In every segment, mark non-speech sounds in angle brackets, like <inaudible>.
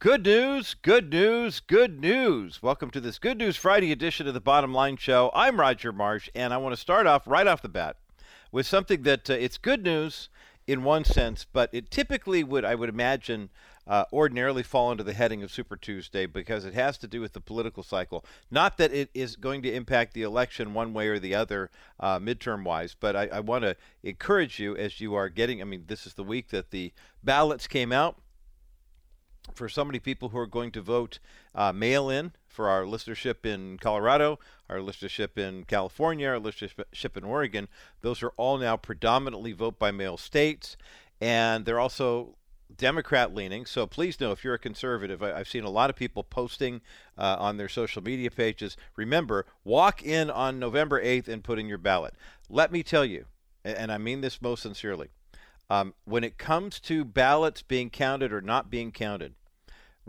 Good news, good news, good news. Welcome to this Good News Friday edition of the Bottom Line Show. I'm Roger Marsh, and I want to start off right off the bat with something that uh, it's good news in one sense, but it typically would, I would imagine, uh, ordinarily fall under the heading of Super Tuesday because it has to do with the political cycle. Not that it is going to impact the election one way or the other, uh, midterm wise, but I, I want to encourage you as you are getting. I mean, this is the week that the ballots came out for so many people who are going to vote uh, mail in for our listenership in Colorado, our listenership in California, our listenership in Oregon. Those are all now predominantly vote by mail states, and they're also Democrat leaning. So please know if you're a conservative, I, have seen a lot of people posting uh, on their social media pages. Remember, walk in on November 8th and put in your ballot. Let me tell you, and I mean this most sincerely. Um, when it comes to ballots being counted or not being counted,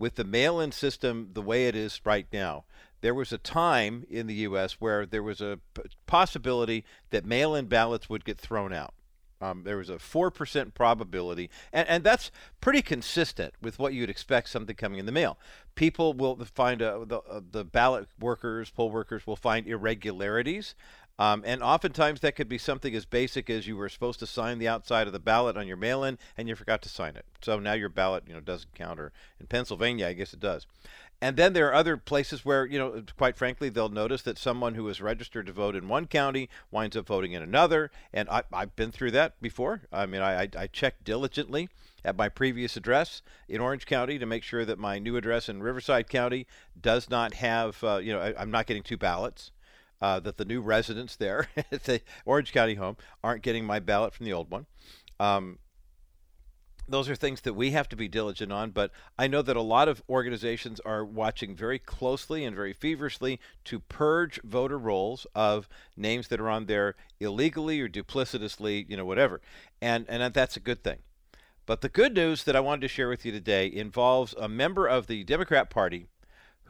with the mail in system the way it is right now, there was a time in the U.S. where there was a possibility that mail in ballots would get thrown out. Um, there was a 4% probability, and, and that's pretty consistent with what you'd expect something coming in the mail. People will find, uh, the, uh, the ballot workers, poll workers will find irregularities. Um, and oftentimes that could be something as basic as you were supposed to sign the outside of the ballot on your mail-in and you forgot to sign it. So now your ballot, you know, doesn't count. Or in Pennsylvania, I guess it does. And then there are other places where, you know, quite frankly, they'll notice that someone who is registered to vote in one county winds up voting in another. And I, have been through that before. I mean, I, I checked diligently at my previous address in Orange County to make sure that my new address in Riverside County does not have, uh, you know, I, I'm not getting two ballots uh, that the new residents there <laughs> at the Orange County home aren't getting my ballot from the old one. Um, those are things that we have to be diligent on, but I know that a lot of organizations are watching very closely and very feverishly to purge voter rolls of names that are on there illegally or duplicitously, you know, whatever. And and that's a good thing. But the good news that I wanted to share with you today involves a member of the Democrat Party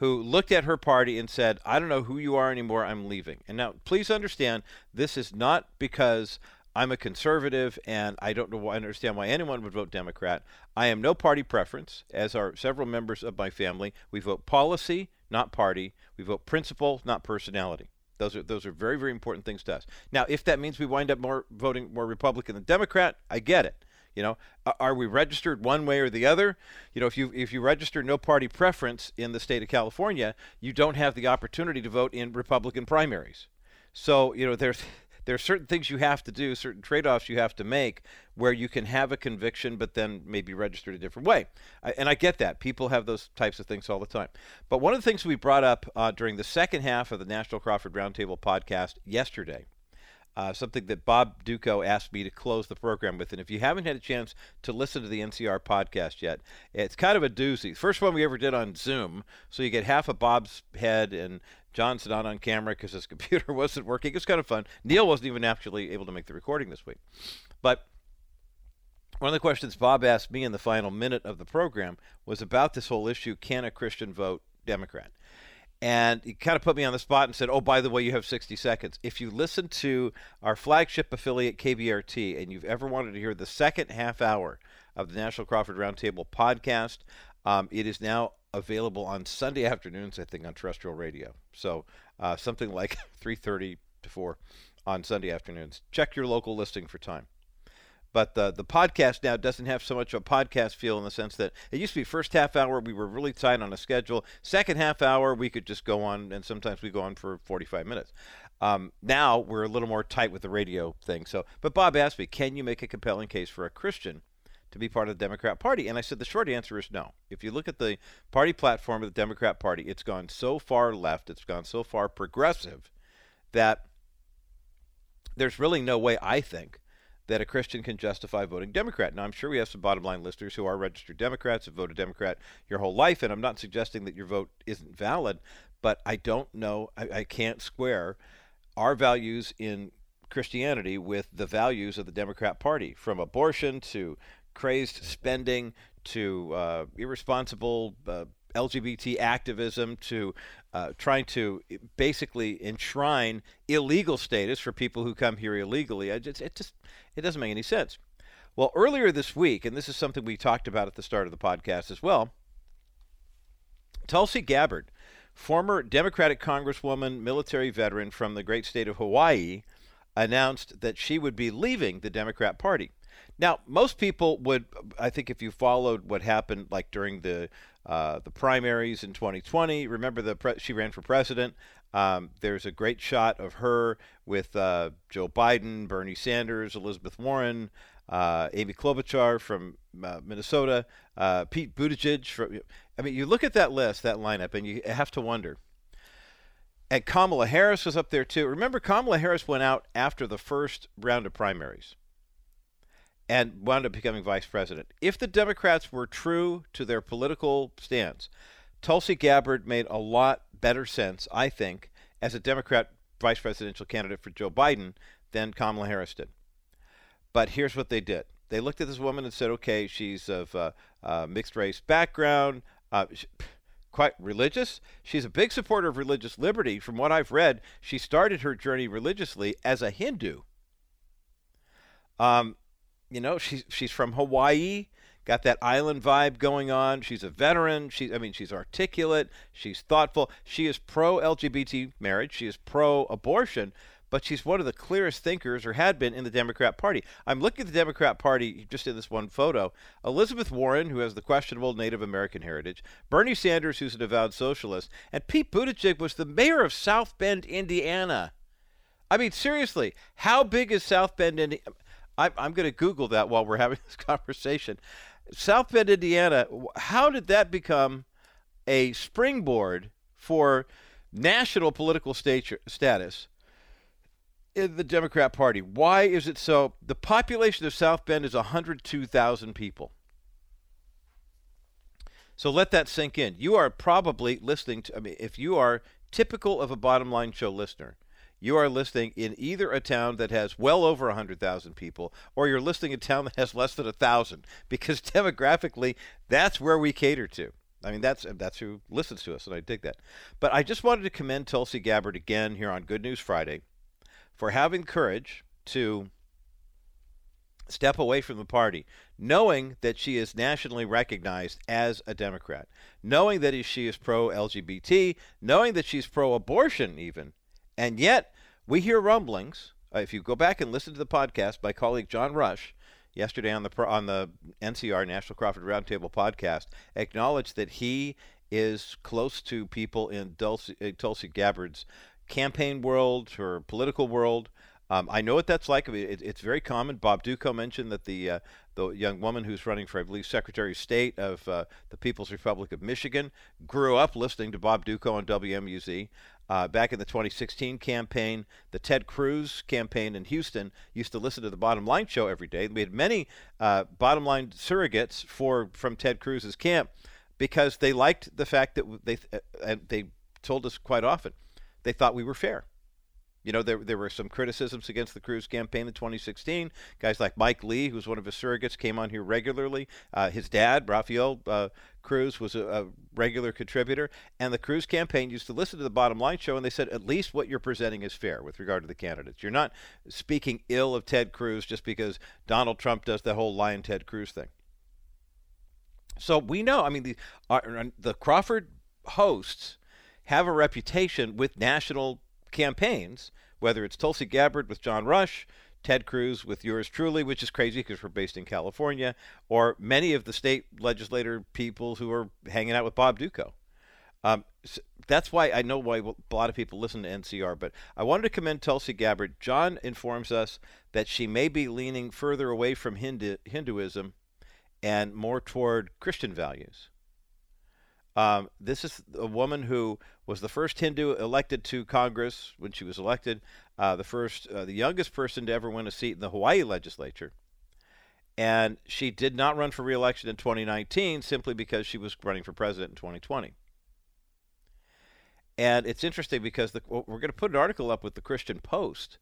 who looked at her party and said, I don't know who you are anymore, I'm leaving. And now, please understand, this is not because I'm a conservative and I don't know, understand why anyone would vote Democrat. I am no party preference, as are several members of my family. We vote policy, not party. We vote principle, not personality. Those are those are very very important things to us. Now, if that means we wind up more voting more Republican than Democrat, I get it. You know, are we registered one way or the other? You know, if you if you register no party preference in the state of California, you don't have the opportunity to vote in Republican primaries. So you know, there's <laughs> there are certain things you have to do, certain trade-offs you have to make, where you can have a conviction, but then maybe registered a different way. I, and I get that people have those types of things all the time. But one of the things we brought up uh, during the second half of the National Crawford Roundtable podcast yesterday uh, something that Bob Dutko asked me to close the program with. And if you haven't had a chance to listen to the NCR podcast yet, it's kind of a doozy. First one we ever did on Zoom, so you get half of Bob's head and John's not on camera because his <laughs> computer wasn't working. It was kind of fun. Neil wasn't even actually able to make the recording this week. But one of the questions Bob asked me in the final minute of the program was about this whole issue can a Christian vote Democrat? And he kind of put me on the spot and said, "Oh, by the way, you have 60 seconds. If you listen to our flagship affiliate KBRT and you've ever wanted to hear the second half hour of the National Crawford Roundtable podcast, um, it is now available on Sunday afternoons, I think, on terrestrial radio. So uh, something like <laughs> 3:30 to 4 on Sunday afternoons. Check your local listing for time." But the the podcast now doesn't have so much of a podcast feel in the sense that it used to be first half hour we were really tight on a schedule. Second half hour we could just go on, and sometimes we go on for 45 minutes. Um, now we're a little more tight with the radio thing. So, but Bob asked me, can you make a compelling case for a Christian to be part of the Democrat Party? And I said the short answer is no. If you look at the party platform of the Democrat Party, it's gone so far left, it's gone so far progressive that there's really no way I think that a Christian can justify voting Democrat. Now, I'm sure we have some bottom line listeners who are registered Democrats, have voted Democrat your whole life, and I'm not suggesting that your vote isn't valid, but I don't know, I, I can't square our values in Christianity with the values of the Democrat Party, from abortion to crazed spending to uh, irresponsible uh, LGBT activism to uh, trying to basically enshrine illegal status for people who come here illegally. Just, it just it doesn't make any sense. Well, earlier this week, and this is something we talked about at the start of the podcast as well, Tulsi Gabbard, former Democratic Congresswoman, military veteran from the great state of Hawaii, announced that she would be leaving the Democrat Party. Now, most people would, I think, if you followed what happened, like during the uh, the primaries in 2020, remember the pre- she ran for president. Um, there's a great shot of her with uh, Joe Biden, Bernie Sanders, Elizabeth Warren, uh, Amy Klobuchar from uh, Minnesota, uh, Pete Buttigieg. From, I mean, you look at that list, that lineup, and you have to wonder. And Kamala Harris was up there too. Remember, Kamala Harris went out after the first round of primaries and wound up becoming vice president. If the Democrats were true to their political stance, Tulsi Gabbard made a lot better sense, I think, as a Democrat vice presidential candidate for Joe Biden than Kamala Harris did. But here's what they did. They looked at this woman and said, okay, she's of uh, uh, mixed race background, uh, quite religious. She's a big supporter of religious liberty. From what I've read, she started her journey religiously as a Hindu. Um, you know, she's she's from Hawaii got that island vibe going on. She's a veteran. She, I mean, she's articulate. She's thoughtful. She is pro LGBT marriage. She is pro abortion. But she's one of the clearest thinkers, or had been, in the Democrat Party. I'm looking at the Democrat Party just in this one photo. Elizabeth Warren, who has the questionable Native American heritage, Bernie Sanders, who's an avowed socialist, and Pete Buttigieg was the mayor of South Bend, Indiana. I mean, seriously, how big is South Bend, Indiana? I'm, I'm going to Google that while we're having <laughs> this conversation. South Bend, Indiana, how did that become a springboard for national political status in the Democrat Party? Why is it so? The population of South Bend is 102,000 people. So let that sink in. You are probably listening to, I mean, if you are typical of a bottom line show listener, you are listing in either a town that has well over 100,000 people or you're listing a town that has less than 1,000 because <laughs> demographically that's where we cater to. I mean, that's that's who listens to us, and I dig that. But I just wanted to commend Tulsi Gabbard again here on Good News Friday for having courage to step away from the party, knowing that she is nationally recognized as a Democrat, knowing that she is pro LGBT, knowing that she's pro abortion, even, and yet, we hear rumblings. Uh, if you go back and listen to the podcast, by colleague John Rush, yesterday on the on the NCR National Crawford Roundtable podcast, acknowledged that he is close to people in Dulce, uh, Tulsi Gabbard's campaign world, her political world. Um, I know what that's like. I mean, it, it's very common. Bob Dutko mentioned that the uh, the young woman who's running for, I believe, Secretary of State of uh, the People's Republic of Michigan grew up listening to Bob Dutko on WMUZ. Uh, back in the 2016 campaign, the Ted Cruz campaign in Houston used to listen to the Bottom Line show every day. We had many uh, Bottom Line surrogates for from Ted Cruz's camp because they liked the fact that they uh, and they told us quite often they thought we were fair. You know, there, there were some criticisms against the Cruz campaign in 2016. Guys like Mike Lee, who's one of his surrogates, came on here regularly. Uh, his dad, Rafael uh, Cruz, was a, a, regular contributor. And the Cruz campaign used to listen to the Bottom Line show, and they said, at least what you're presenting is fair with regard to the candidates. You're not speaking ill of Ted Cruz just because Donald Trump does the whole Lion Ted Cruz thing. So we know, I mean, the, uh, the Crawford hosts have a reputation with national campaigns, whether it's Tulsi Gabbard with John Rush, Ted Cruz with yours truly, which is crazy because we're based in California, or many of the state legislator people who are hanging out with Bob Dutko. Um, so that's why I know why a lot of people listen to NCR. But I wanted to commend Tulsi Gabbard. John informs us that she may be leaning further away from Hindu- Hinduism and more toward Christian values. Um, this is a woman who was the first Hindu elected to Congress when she was elected, uh, the first, uh, the youngest person to ever win a seat in the Hawaii legislature. And she did not run for reelection in 2019 simply because she was running for president in 2020. And it's interesting because the, we're going to put an article up with the Christian Post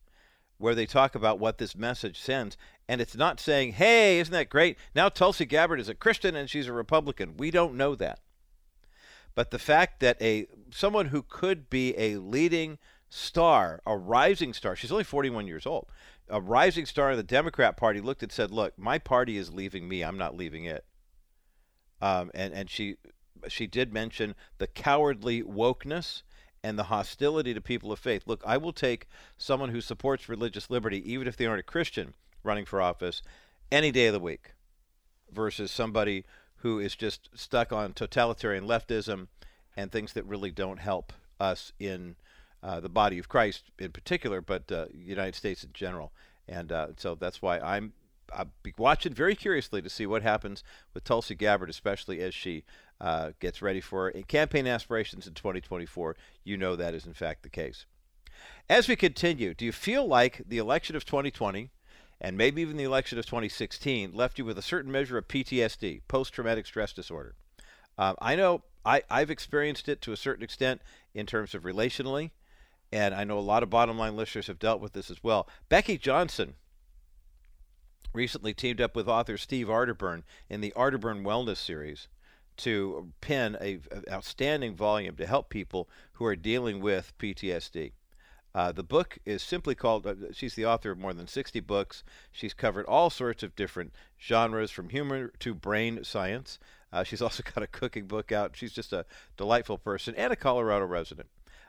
where they talk about what this message sends. And it's not saying, hey, isn't that great? Now Tulsi Gabbard is a Christian and she's a Republican. We don't know that. But the fact that a someone who could be a leading star, a rising star, she's only 41 years old, a rising star in the Democrat Party looked and said, "Look, my party is leaving me. I'm not leaving it." Um, and and she she did mention the cowardly wokeness and the hostility to people of faith. Look, I will take someone who supports religious liberty, even if they aren't a Christian, running for office any day of the week, versus somebody who is just stuck on totalitarian leftism and things that really don't help us in uh, the body of Christ in particular, but uh, United States in general. And uh, so that's why I'm I'll be watching very curiously to see what happens with Tulsi Gabbard, especially as she uh, gets ready for campaign aspirations in 2024. You know that is in fact the case. As we continue, do you feel like the election of 2020 and maybe even the election of 2016 left you with a certain measure of PTSD, post traumatic stress disorder? Uh, I know I, I've experienced it to a certain extent in terms of relationally, and I know a lot of bottom line listeners have dealt with this as well. Becky Johnson recently teamed up with author Steve Arterburn in the Arterburn Wellness series to pen a, a outstanding volume to help people who are dealing with PTSD. Uh, the book is simply called, uh, she's the author of more than 60 books. She's covered all sorts of different genres from humor to brain science. Uh, she's <laughs> also got a cooking book out. She's just a delightful person and a Colorado resident.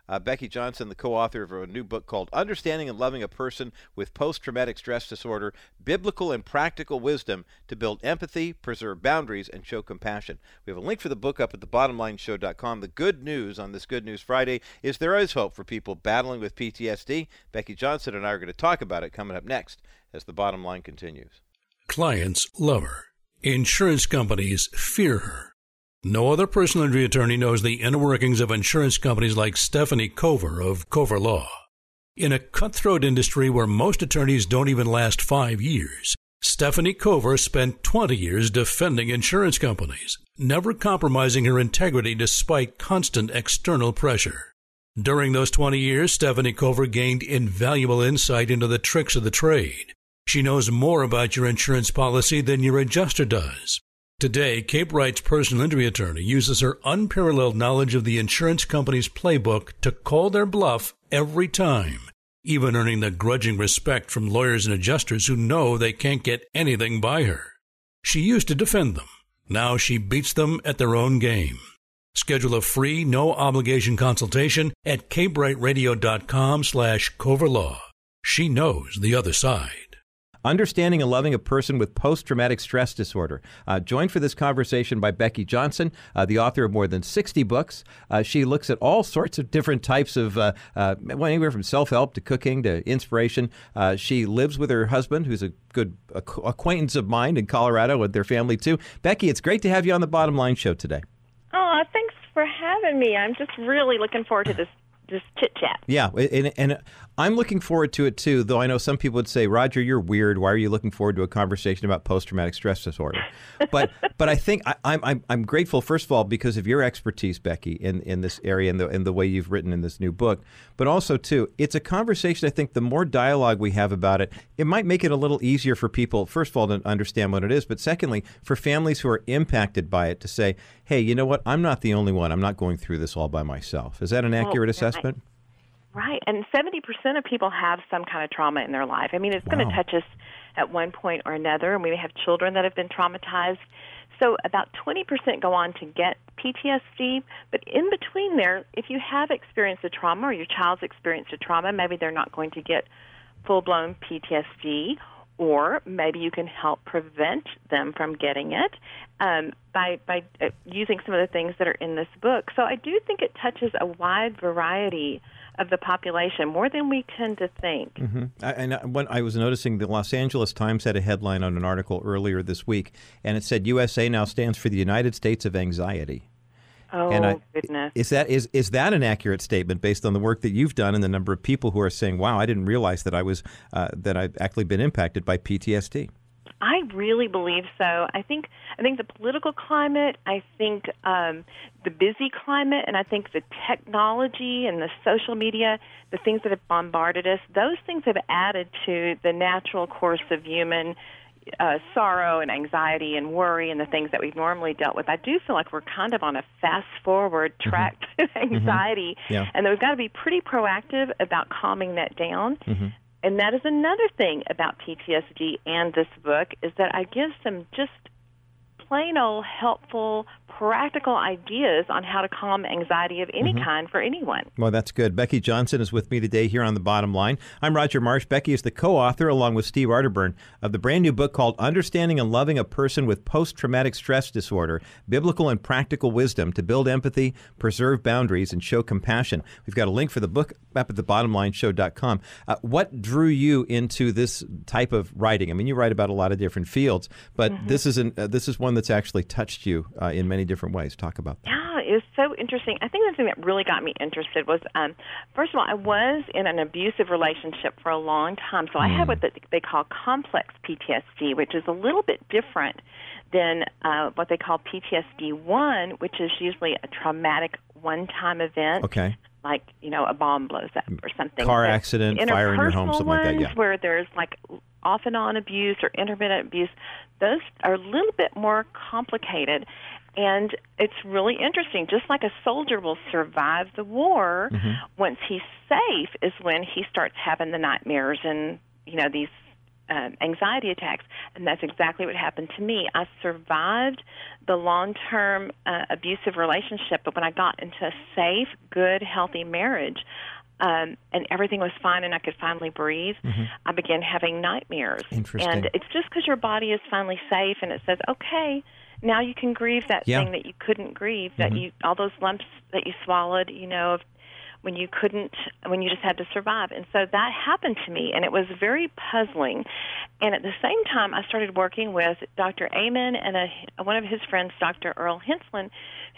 Uh, Becky Johnson, the co author of a new book called Understanding and Loving a Person with Post Traumatic Stress Disorder Biblical and Practical Wisdom to Build Empathy, Preserve Boundaries, and Show Compassion. We have a link for the book up at the thebottomlineshow.com. The good news on this Good News Friday is there is hope for people battling with PTSD. Becky Johnson and I are going to talk about it coming up next as the bottom line continues. Clients love her. Insurance companies fear her. No other personal injury attorney knows the inner workings of insurance companies like Stephanie Cover of Cover Law. In a cutthroat industry where most attorneys don't even last five years, Stephanie Cover spent 20 years defending insurance companies, never compromising her integrity despite constant external pressure. During those 20 years, Stephanie Cover gained invaluable insight into the tricks of the trade. She knows more about your insurance policy than your adjuster does. Today, K-Bright's personal injury attorney uses her unparalleled knowledge of the insurance company's playbook to call their bluff every time, even earning the grudging respect from lawyers and adjusters who know they can't get anything by her. She used to defend them. Now she beats them at their own game. Schedule a free, no obligation consultation at kbrightradio.com slash coverlaw. She knows the other side. Understanding and Loving a Person with Post Traumatic Stress Disorder. Uh, joined for this conversation by Becky Johnson, uh, the author of more than 60 books. Uh, she looks at all sorts of different types of, uh, uh, anywhere from self help to cooking to inspiration. Uh, she lives with her husband, who's a good acquaintance of mine in Colorado with their family, too. Becky, it's great to have you on the Bottom Line Show today. Oh, thanks for having me. I'm just really looking forward to this just chit chat. Yeah, and, and I'm looking forward to it too. Though I know some people would say, "Roger, you're weird. Why are you looking forward to a conversation about post-traumatic stress disorder?" <laughs> But but I think I, am I'm I'm grateful first of all because of your expertise, Becky, in, in this area and the and the way you've written in this new book. But also too, it's a conversation. I think the more dialogue we have about it, it might make it a little easier for people. First of all, to understand what it is, but secondly, for families who are impacted by it to say, "Hey, you know what? I'm not the only one. I'm not going through this all by myself." Is that an accurate assessment? Right. And 70% of people have some kind of trauma in their life. I mean, it's wow. going to touch us at one point or another, and we have children that have been traumatized. So about 20% go on to get PTSD, but in between there, if you have experienced a trauma or your child's experienced a trauma, maybe they're not going to get full blown PTSD, or maybe you can help prevent them from getting it um, by by uh, using some of the things that are in this book. So I do think it touches a wide variety of the population, more than we tend to think. Mm-hmm. I, and when I was noticing, the Los Angeles Times had a headline on an article earlier this week, and it said USA now stands for the United States of Anxiety. Oh and I, goodness! Is that is is that an accurate statement based on the work that you've done and the number of people who are saying, "Wow, I didn't realize that I was uh, that I've actually been impacted by PTSD." I really believe so. I think I think the political climate, I think um, the busy climate, and I think the technology and the social media, the things that have bombarded us, those things have added to the natural course of human uh, sorrow and anxiety and worry and the things that we've normally dealt with. I do feel like we're kind of on a fast forward mm-hmm. track mm-hmm. to anxiety, mm-hmm. yeah. and we've got to be pretty proactive about calming that down. Mm-hmm. And that is another thing about PTSD and this book is that I give some just plain old helpful, practical ideas on how to calm anxiety of any mm-hmm. kind for anyone. Well, that's good. Becky Johnson is with me today here on the bottom line. I'm Roger Marsh. Becky is the co author, along with Steve Arterburn, of the brand new book called Understanding and Loving a Person with Post Traumatic Stress Disorder Biblical and Practical Wisdom to Build Empathy, Preserve Boundaries, and Show Compassion. We've got a link for the book up at the thebottomlineshow.com. Uh, what drew you into this type of writing? I mean, you write about a lot of different fields, but mm-hmm. this is an, uh, this is one that's actually touched you uh, in many different ways. Talk about that. Yeah, it was so interesting. I think the thing that really got me interested was, um, first of all, I was in an abusive relationship for a long time, so mm. I had hmm. what they call complex PTSD, which is a little bit different than uh, what they call PTSD one, which is usually a traumatic one-time event. Okay like you know a bomb blows up or something. Car accident, fire in your home, something like that. Yeah. Where there's like off and on abuse or intermittent abuse, those are a little bit more complicated. And it's really interesting. Just like a soldier will survive the war, mm-hmm. once he's safe is when he starts having the nightmares and you know these um, anxiety attacks, and that's exactly what happened to me. I survived the long-term uh, abusive relationship, but when I got into a safe, good, healthy marriage, um, and everything was fine and I could finally breathe, mm-hmm. I began having nightmares. Interesting. And it's just because your body is finally safe and it says, okay, now you can grieve that yeah. thing that you couldn't grieve, that mm-hmm. you all those lumps that you swallowed, you know, of when you couldn't when you just had to survive and so that happened to me and it was very puzzling and at the same time i started working with dr amen and a, one of his friends dr earl henslin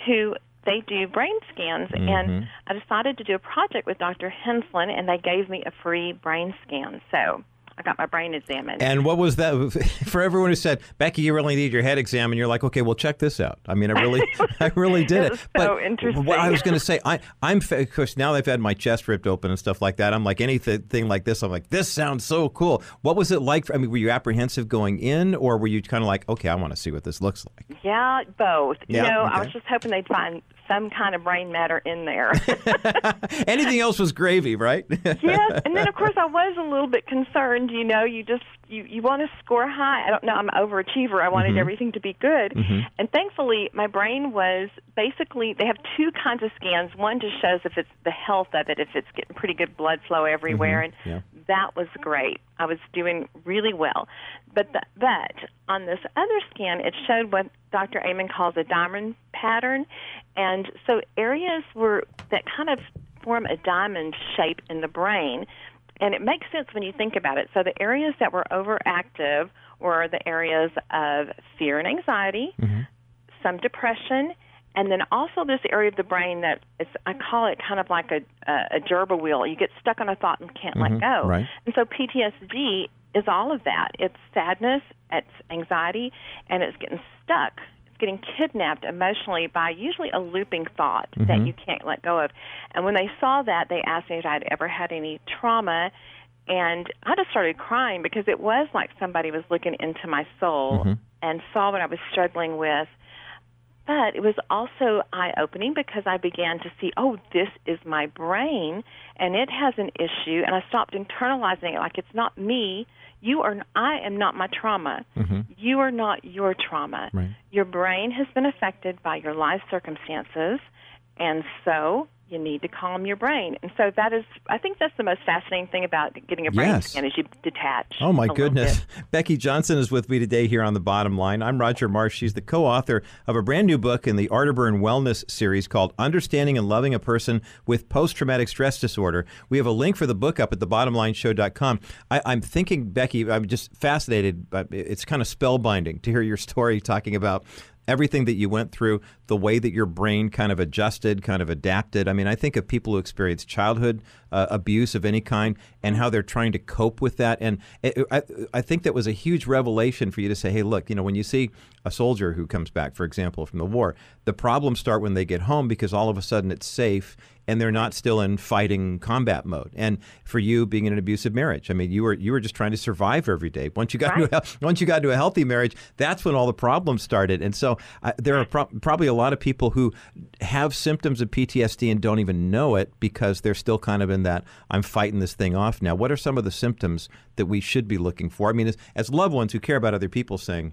who they do brain scans mm-hmm. and i decided to do a project with dr henslin and they gave me a free brain scan so I got my brain examined. And what was that <laughs> for everyone who said, Becky, you really need your head examined? You're like, okay, well, check this out. I mean, I really, <laughs> I really did it. it. but so interesting. What I was going to say, I, I'm of course now they've had my chest ripped open and stuff like that. I'm like anything like this. I'm like, this sounds so cool. What was it like? For, I mean, were you apprehensive going in, or were you kind of like, okay, I want to see what this looks like? Yeah, both. Yeah, you know, okay. I was just hoping they'd find some kind of brain matter in there. <laughs> <laughs> Anything else was gravy, right? yes, and then of course I <laughs> was a little bit concerned. You know, you just you you want to score high. I don't know. I'm an overachiever. I wanted mm-hmm. everything to be good, mm-hmm. and thankfully my brain was basically. They have two kinds of scans. One just shows if it's the health of it, if it's getting pretty good blood flow everywhere, mm-hmm. and yeah. that was great. I was doing really well. But the, but on this other scan, it showed what Dr. Amen calls a diamond pattern, and so areas were that kind of form a diamond shape in the brain, and it makes sense when you think about it. So the areas that were overactive were the areas of fear and anxiety, mm-hmm. some depression, and then also this area of the brain that is I call it kind of like a a, a gerbil wheel. You get stuck on a thought and can't mm-hmm. let go. Right. And so PTSD is all of that. It's sadness, it's anxiety, and it's getting stuck. It's getting kidnapped emotionally by usually a looping thought mm-hmm. that you can't let go of. And when they saw that, they asked me if I'd ever had any trauma. And I just started crying because it was like somebody was looking into my soul mm-hmm. and saw what I was struggling with. But it was also eye opening because I began to see, oh, this is my brain and it has an issue. And I stopped internalizing it like it's not me you are I am not my trauma. Mm-hmm. You are not your trauma. Right. Your brain has been affected by your life circumstances, and so you need to calm your brain. And so that is, I think that's the most fascinating thing about getting a brain yes. scan is you detach. Oh my goodness. <laughs> Becky Johnson is with me today here on the bottom line. I'm Roger Marsh. She's the co-author of a brand new book in the Arterburn Wellness series called Understanding and Loving a Person with Post-Traumatic Stress Disorder. We have a link for the book up at thebottomlineshow.com. I, I'm thinking, Becky, I'm just fascinated. It's kind of spellbinding to hear your story talking about everything that you went through, the way that your brain kind of adjusted, kind of adapted. I mean, I think of people who experience childhood uh, abuse of any kind and how they're trying to cope with that. And it, I, I think that was a huge revelation for you to say, hey, look, you know, when you see a soldier who comes back, for example, from the war, the problems start when they get home because all of a sudden it's safe and they're not still in fighting combat mode. And for you being in an abusive marriage, I mean, you were you were just trying to survive every day. Once you got right. to a, once you got to a healthy marriage, that's when all the problems started. And so uh, there are pro- probably a lot of people who have symptoms of PTSD and don't even know it because they're still kind of in that I'm fighting this thing off now. What are some of the symptoms that we should be looking for? I mean, as, as loved ones who care about other people, saying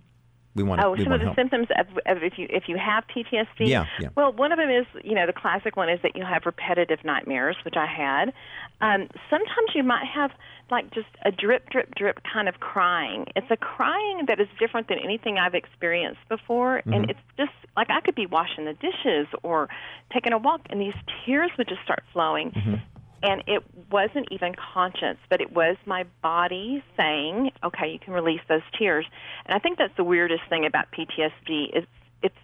we want. Oh, some of the help. symptoms of, of if you if you have PTSD. Yeah, yeah. Well, one of them is you know the classic one is that you have repetitive nightmares, which I had. Um, sometimes you might have like just a drip, drip, drip kind of crying. It's a crying that is different than anything I've experienced before, Mm-hmm. and it's just like I could be washing the dishes or taking a walk, and these tears would just start flowing. Mm-hmm. And it wasn't even conscious, but it was my body saying, "Okay, you can release those tears." And I think that's the weirdest thing about PTSD is it's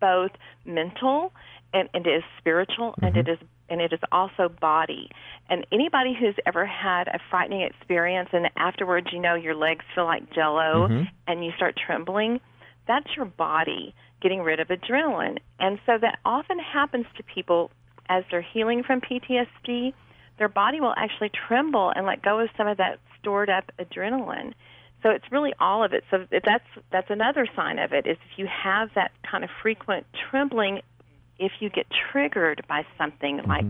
both mental and, and it is spiritual and mm-hmm. it is and it is also body. And anybody who's ever had a frightening experience and afterwards you know your legs feel like jello mm-hmm. and you start trembling, that's your body getting rid of adrenaline. And so that often happens to people as they're healing from PTSD, their body will actually tremble and let go of some of that stored up adrenaline. So it's really all of it. So that's that's another sign of it is if you have that kind of frequent trembling, if you get triggered by something like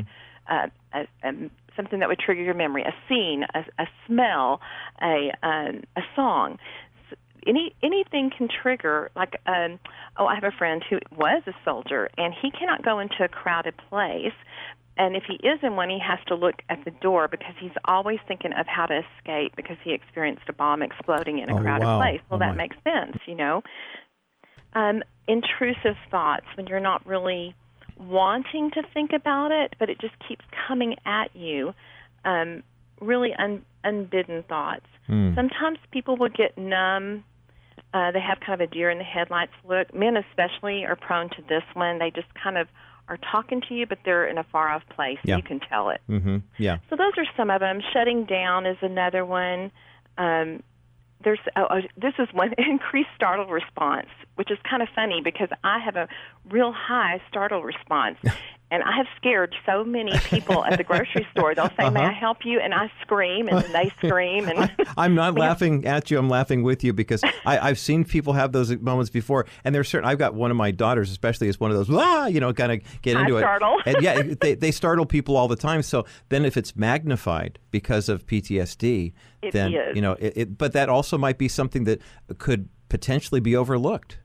uh, a, a, something that would trigger your memory, a scene, a, a smell, a um, a song, any anything can trigger. Like, um, oh, I have a friend who was a soldier, and he cannot go into a crowded place. And if he is in one, he has to look at the door because he's always thinking of how to escape because he experienced a bomb exploding in a Oh, crowded wow. place. Well, Oh, that my. makes sense, you know. Um, intrusive thoughts when you're not really wanting to think about it, but it just keeps coming at you. Um, really un- unbidden thoughts. Hmm. Sometimes people will get numb. Uh, they have kind of a deer in the headlights look. Men, especially, are prone to this one. They just kind of are talking to you, but they're in a far off place. Yeah. You can tell it. Mm-hmm. Yeah. So those are some of them. Shutting down is another one. Um, there's oh, oh, this is one <laughs> increased startle response, which is kind of funny because I have a real high startle response, <laughs> and I have scared so many people at the grocery <laughs> store. They'll say, "May I help you?" and I scream, and they <laughs> scream, and I'm not <laughs> laughing at you. I'm laughing with you because I, I've seen people have those moments before, and there's certain. I've got one of my daughters, especially, is one of those. Ah, you know, kind of get I into startle. it. And yeah, they they startle people all the time. So then, if it's magnified because of PTSD, It then is. you know. It, it, but that also might be something that could potentially be overlooked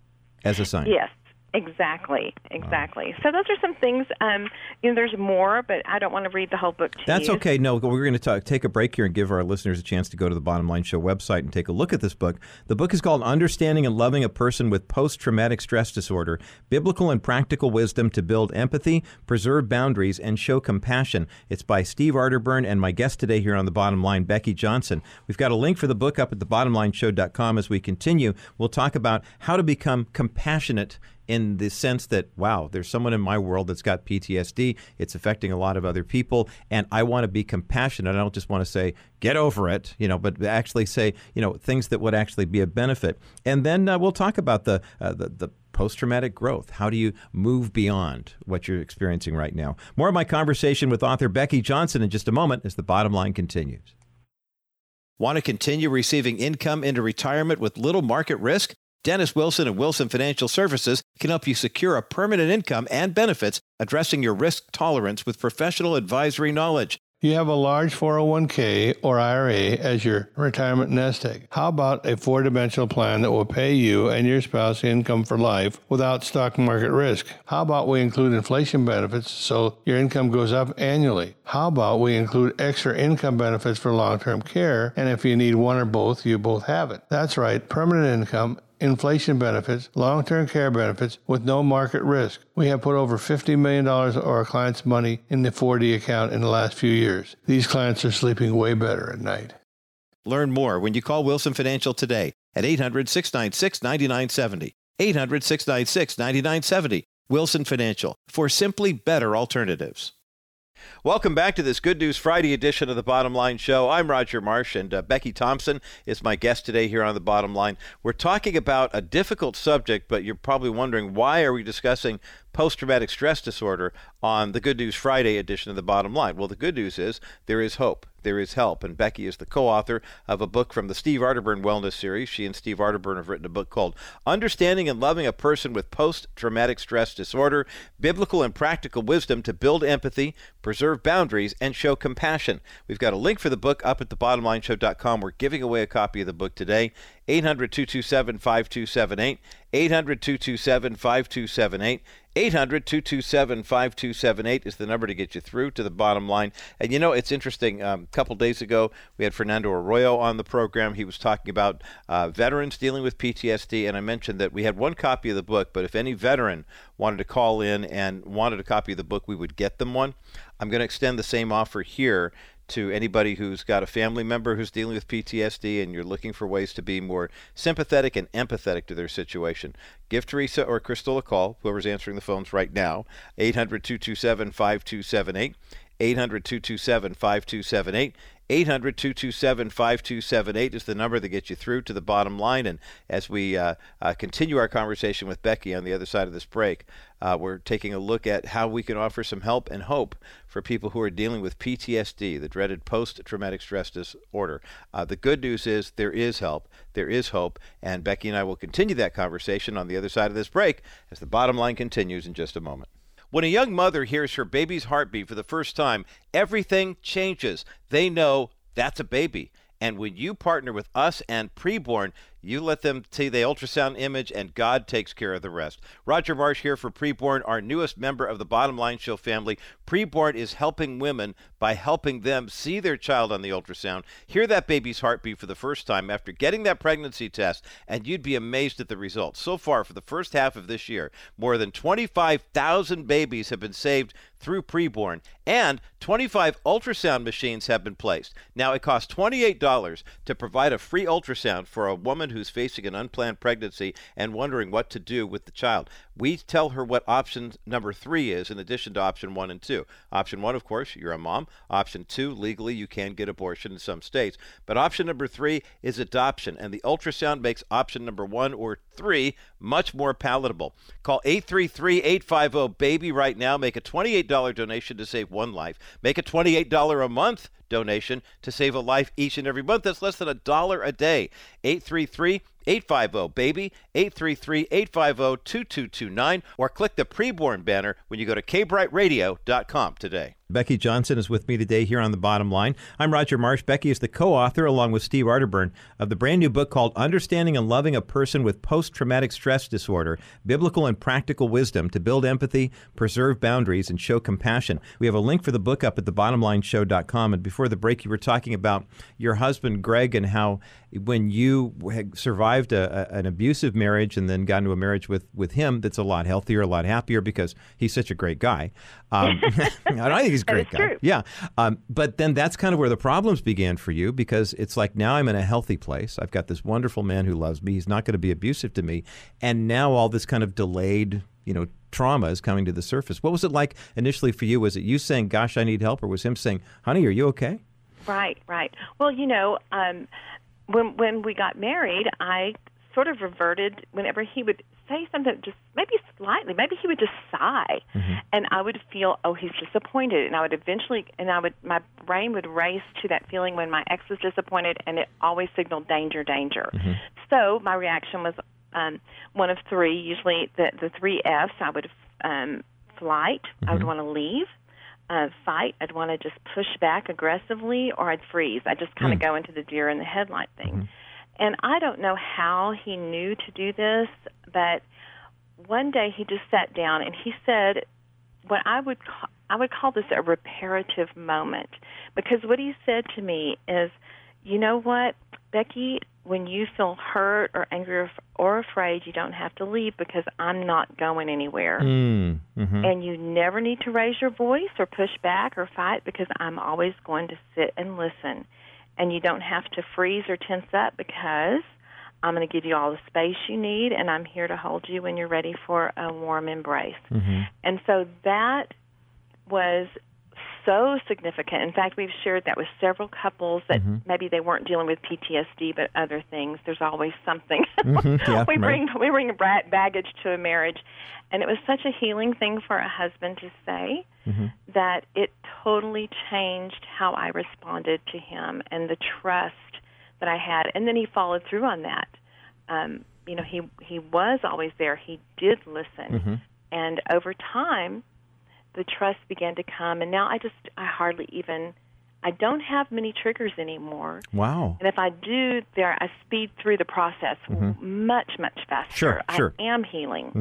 as a sign. Yes, exactly, exactly. So those are some things. Um, you know, there's more, but I don't want to read the whole book to That's you. okay. No, we're going to talk, take a break here and give our listeners a chance to go to the Bottom Line Show website and take a look at this book. The book is called Understanding and Loving a Person with Post Traumatic Stress Disorder Biblical and Practical Wisdom to Build Empathy, Preserve Boundaries, and Show Compassion. It's by Steve Arterburn and my guest today here on The Bottom Line, Becky Johnson. We've got a link for the book up at thebottomlineshow.com. As we continue, we'll talk about how to become compassionate in the sense that, wow, there's someone in my world that's got PTSD. It's affecting a lot of other people. And I want to be compassionate. I don't just want to say, get over it, you know, but actually say, you know, things that would actually be a benefit. And then uh, we'll talk about the, uh, the, the post traumatic growth. How do you move beyond what you're experiencing right now? More of my conversation with author Becky Johnson in just a moment as the bottom line continues. Want to continue receiving income into retirement with little market risk? Dennis Wilson and Wilson Financial Services can help you secure a permanent income and benefits addressing your risk tolerance with professional advisory knowledge. You have a large 401k or IRA as your retirement nest egg. How about a four dimensional plan that will pay you and your spouse income for life without stock market risk? How about we include inflation benefits so your income goes up annually? How about we include extra income benefits for long term care? And if you need one or both, you both have it. That's right, permanent income inflation benefits, long term care benefits with no market risk. We have put over $50 million of our clients' money in the 4D account in the last few years. These clients are sleeping way better at night. Learn more when you call Wilson Financial today at 800 696 9970. 800 696 9970. Wilson Financial for simply better alternatives. Welcome back to this Good News Friday edition of the Bottom Line Show. I'm Roger Marsh, and uh, Becky Thompson is my guest today here on the Bottom Line. We're talking about a difficult subject, but you're probably wondering why are we discussing post traumatic stress disorder on the Good News Friday edition of the Bottom Line. Well, the good news is there is hope there is help. And Becky is the co author of a book from the Steve Arterburn Wellness Series. She and Steve Arterburn have written a book called Understanding and Loving a Person with Post Traumatic Stress Disorder Biblical and Practical Wisdom to Build Empathy, Preserve Boundaries, and Show Compassion. We've got a link for the book up at thebottomlineshow.com. We're giving away a copy of the book today. 800 227 5278. 800 227 5278. 800 227 5278 is the number to get you through to the bottom line. And you know, it's interesting. Um, a couple days ago, we had Fernando Arroyo on the program. He was talking about uh, veterans dealing with PTSD, and I mentioned that we had one copy of the book, but if any veteran wanted to call in and wanted a copy of the book, we would get them one. I'm going to extend the same offer here to anybody who's got a family member who's dealing with PTSD and you're looking for ways to be more sympathetic and empathetic to their situation. Give Teresa or Crystal a call, whoever's answering the phones right now, 800 227 5278. 800 227 5278. 800 227 5278 is the number that gets you through to the bottom line. And as we uh, uh, continue our conversation with Becky on the other side of this break, uh, we're taking a look at how we can offer some help and hope for people who are dealing with PTSD, the dreaded post traumatic stress disorder. Uh, the good news is there is help, there is hope, and Becky and I will continue that conversation on the other side of this break as the bottom line continues in just a moment. When a young mother hears her baby's heartbeat for the first time, everything changes. They know that's a baby. And when you partner with us and preborn, you let them see the ultrasound image, and God takes care of the rest. Roger Marsh here for Preborn, our newest member of the Bottom Line Show family. Preborn is helping women by helping them see their child on the ultrasound, hear that baby's heartbeat for the first time after getting that pregnancy test, and you'd be amazed at the results. So far, for the first half of this year, more than 25,000 babies have been saved through Preborn, and 25 ultrasound machines have been placed. Now, it costs $28 to provide a free ultrasound for a woman who's facing an unplanned pregnancy and wondering what to do with the child. We tell her what option number three is in addition to option one and two. Option one, of course, you're a mom. Option two, legally, you can get abortion in some states. But option number three is adoption, and the ultrasound makes option number one or three much more palatable. Call 833 850 BABY right now. Make a $28 donation to save one life. Make a $28 a month donation to save a life each and every month. That's less than a dollar a day. 833 850 baby 833 850 2229 or click the preborn banner when you go to kbrightradio.com today. Becky Johnson is with me today here on the bottom line. I'm Roger Marsh. Becky is the co author, along with Steve Arterburn, of the brand new book called Understanding and Loving a Person with Post Traumatic Stress Disorder Biblical and Practical Wisdom to Build Empathy, Preserve Boundaries, and Show Compassion. We have a link for the book up at thebottomlineshow.com. And before the break, you were talking about your husband, Greg, and how when you survived a, a, an abusive marriage and then got into a marriage with, with him that's a lot healthier, a lot happier because he's such a great guy. Um, <laughs> I think he's a great guy. True. Yeah. Um, but then that's kind of where the problems began for you because it's like now I'm in a healthy place. I've got this wonderful man who loves me. He's not going to be abusive to me. And now all this kind of delayed, you know, trauma is coming to the surface. What was it like initially for you? Was it you saying, gosh, I need help? Or was him saying, honey, are you okay? Right, right. Well, you know, um, when when we got married, I sort of reverted whenever he would say something just maybe slightly maybe he would just sigh mm-hmm. and i would feel oh he's disappointed and i would eventually and i would my brain would race to that feeling when my ex was disappointed and it always signaled danger danger mm-hmm. so my reaction was um one of three usually the the three f's i would um flight mm-hmm. i would mm-hmm. want to leave uh, fight. I'd want to just push back aggressively, or I'd freeze. I just kind of mm. go into the deer in the headlight thing. And I don't know how he knew to do this, but one day he just sat down and he said, "What I would call, I would call this a reparative moment," because what he said to me is, "You know what, Becky, when you feel hurt or angry or afraid, you don't have to leave because I'm not going anywhere. Mm, mm-hmm. And you never need to raise your voice or push back or fight because I'm always going to sit and listen. And you don't have to freeze or tense up because I'm going to give you all the space you need and I'm here to hold you when you're ready for a warm embrace. Mm-hmm. And so that was so significant. In fact, we've shared that with several couples that mm-hmm. maybe they weren't dealing with PTSD, but other things. There's always something. Mm-hmm. <laughs> Yeah, we right. bring we bring baggage to a marriage, and it was such a healing thing for a husband to say mm-hmm. that it totally changed how I responded to him and the trust that I had. And then he followed through on that. Um, you know, he he was always there. He did listen, mm-hmm. and over time the trust began to come and now I just I hardly even I don't have many triggers anymore. Wow. And if I do, there I speed through the process mm-hmm. much much faster. Sure, sure. I am healing.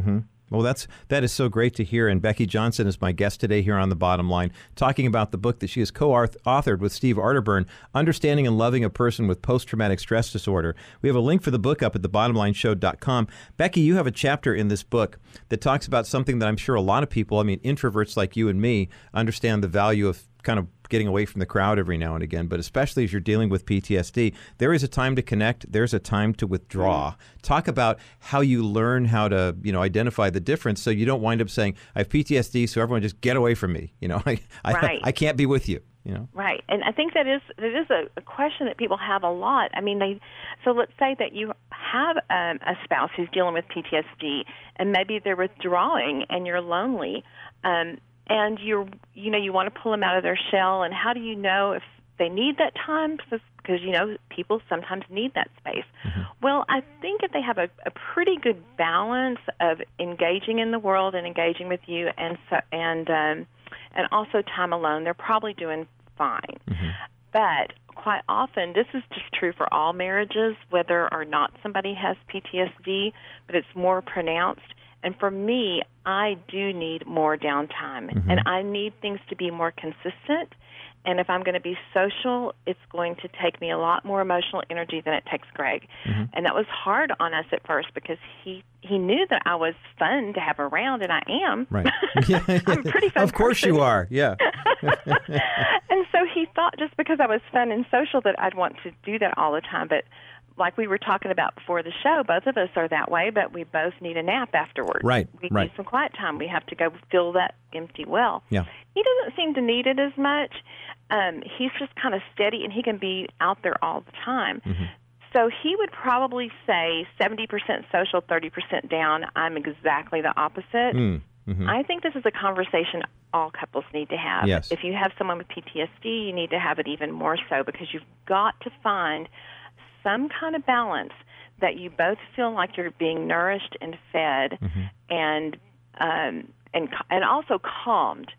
Well, that's that is so great to hear. And Becky Johnson is my guest today here on the Bottom Line, talking about the book that she has co-authored with Steve Arterburn, "Understanding and Loving a Person with Post-Traumatic Stress Disorder." We have a link for the book up at thebottomlineshow.com. Becky, you have a chapter in this book that talks about something that I'm sure a lot of people, I mean, introverts like you and me, understand the value of kind of getting away from the crowd every now and again, but especially as you're dealing with PTSD, there is a time to connect, there's a time to withdraw. Talk about how you learn how to, you know, identify the difference so you don't wind up saying, I have PTSD, so everyone just get away from me. You know, <laughs> I, right. I, I can't be with you. You know? Right, and I think that is that is a, a question that people have a lot. I mean, they so let's say that you have um, a spouse who's dealing with PTSD, and maybe they're withdrawing, and you're lonely. Um, and you're you know you want to pull them out of their shell and how do you know if they need that time? Because you know people sometimes need that space. Mm-hmm. well i think if they have a, a pretty good balance of engaging in the world and engaging with you and so and um and also time alone. They're probably doing fine. Mm-hmm. but quite often this is just true for all marriages whether or not somebody has ptsd but it's more pronounced and for me, I do need more downtime, mm-hmm. and I need things to be more consistent. And if I'm going to be social, it's going to take me a lot more emotional energy than it takes Greg. Mm-hmm. And that was hard on us at first because he he knew that I was fun to have around, and I am. Right. <laughs> <laughs> I'm pretty fun. of course person. you are. Yeah. <laughs> and so he thought just because I was fun and social that I'd want to do that all the time, but like we were talking about before the show, both of us are that way, but we both need a nap afterwards. Right. We right. need some quiet time. We have to go fill that empty well. Yeah. He doesn't seem to need it as much. Um, he's just kind of steady, and he can be out there all the time. Mm-hmm. So he would probably say 70% social, 30% down. I'm exactly the opposite. Mm. Mm-hmm. I think this is a conversation all couples need to have. Yes. If you have someone with PTSD, you need to have it even more so because you've got to find some kind of balance that you both feel like you're being nourished and fed mm-hmm. and um, and and also calmed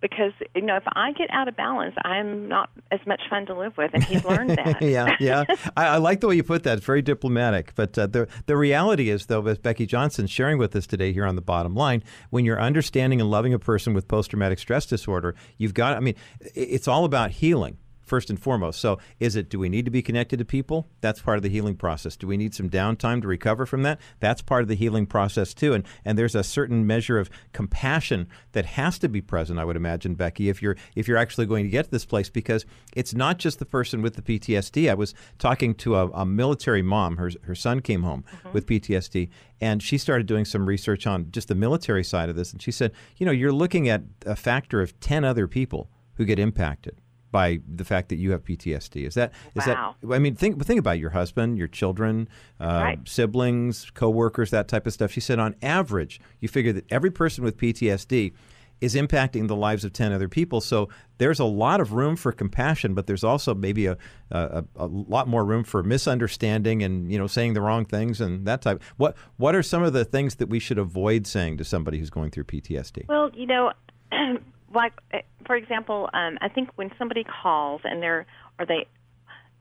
because you know if I get out of balance, I'm not as much fun to live with, and he's learned <laughs> that. yeah, yeah. I, I, like the way you put that. It's very diplomatic. But uh, the the reality is, though, as Becky Johnson sharing with us today here on the bottom line, when you're understanding and loving a person with post traumatic stress disorder, you've got. I mean, it's all about healing first and foremost. So, is it do we need to be connected to people? That's part of the healing process. Do we need some downtime to recover from that? That's part of the healing process too. And and there's a certain measure of compassion that has to be present, I would imagine, Becky, if you're if you're actually going to get to this place because it's not just the person with the PTSD. I was talking to a, a military mom. Her her son came home mm-hmm. with PTSD, and she started doing some research on just the military side of this. And she said, you know, you're looking at a factor of ten other people who get impacted by the fact that you have PTSD. Is that is wow. that? I mean, think think about your husband, your children, uh, right. siblings, coworkers, that type of stuff. She said, on average, you figure that every person with PTSD is impacting the lives of 10 other people. So there's a lot of room for compassion, but there's also maybe a, a, a, lot more room for misunderstanding and, you know, saying the wrong things and that type. What, what are some of the things that we should avoid saying to somebody who's going through PTSD? Well, you know, <clears throat> like eh, for example, um, I think when somebody calls and they're or they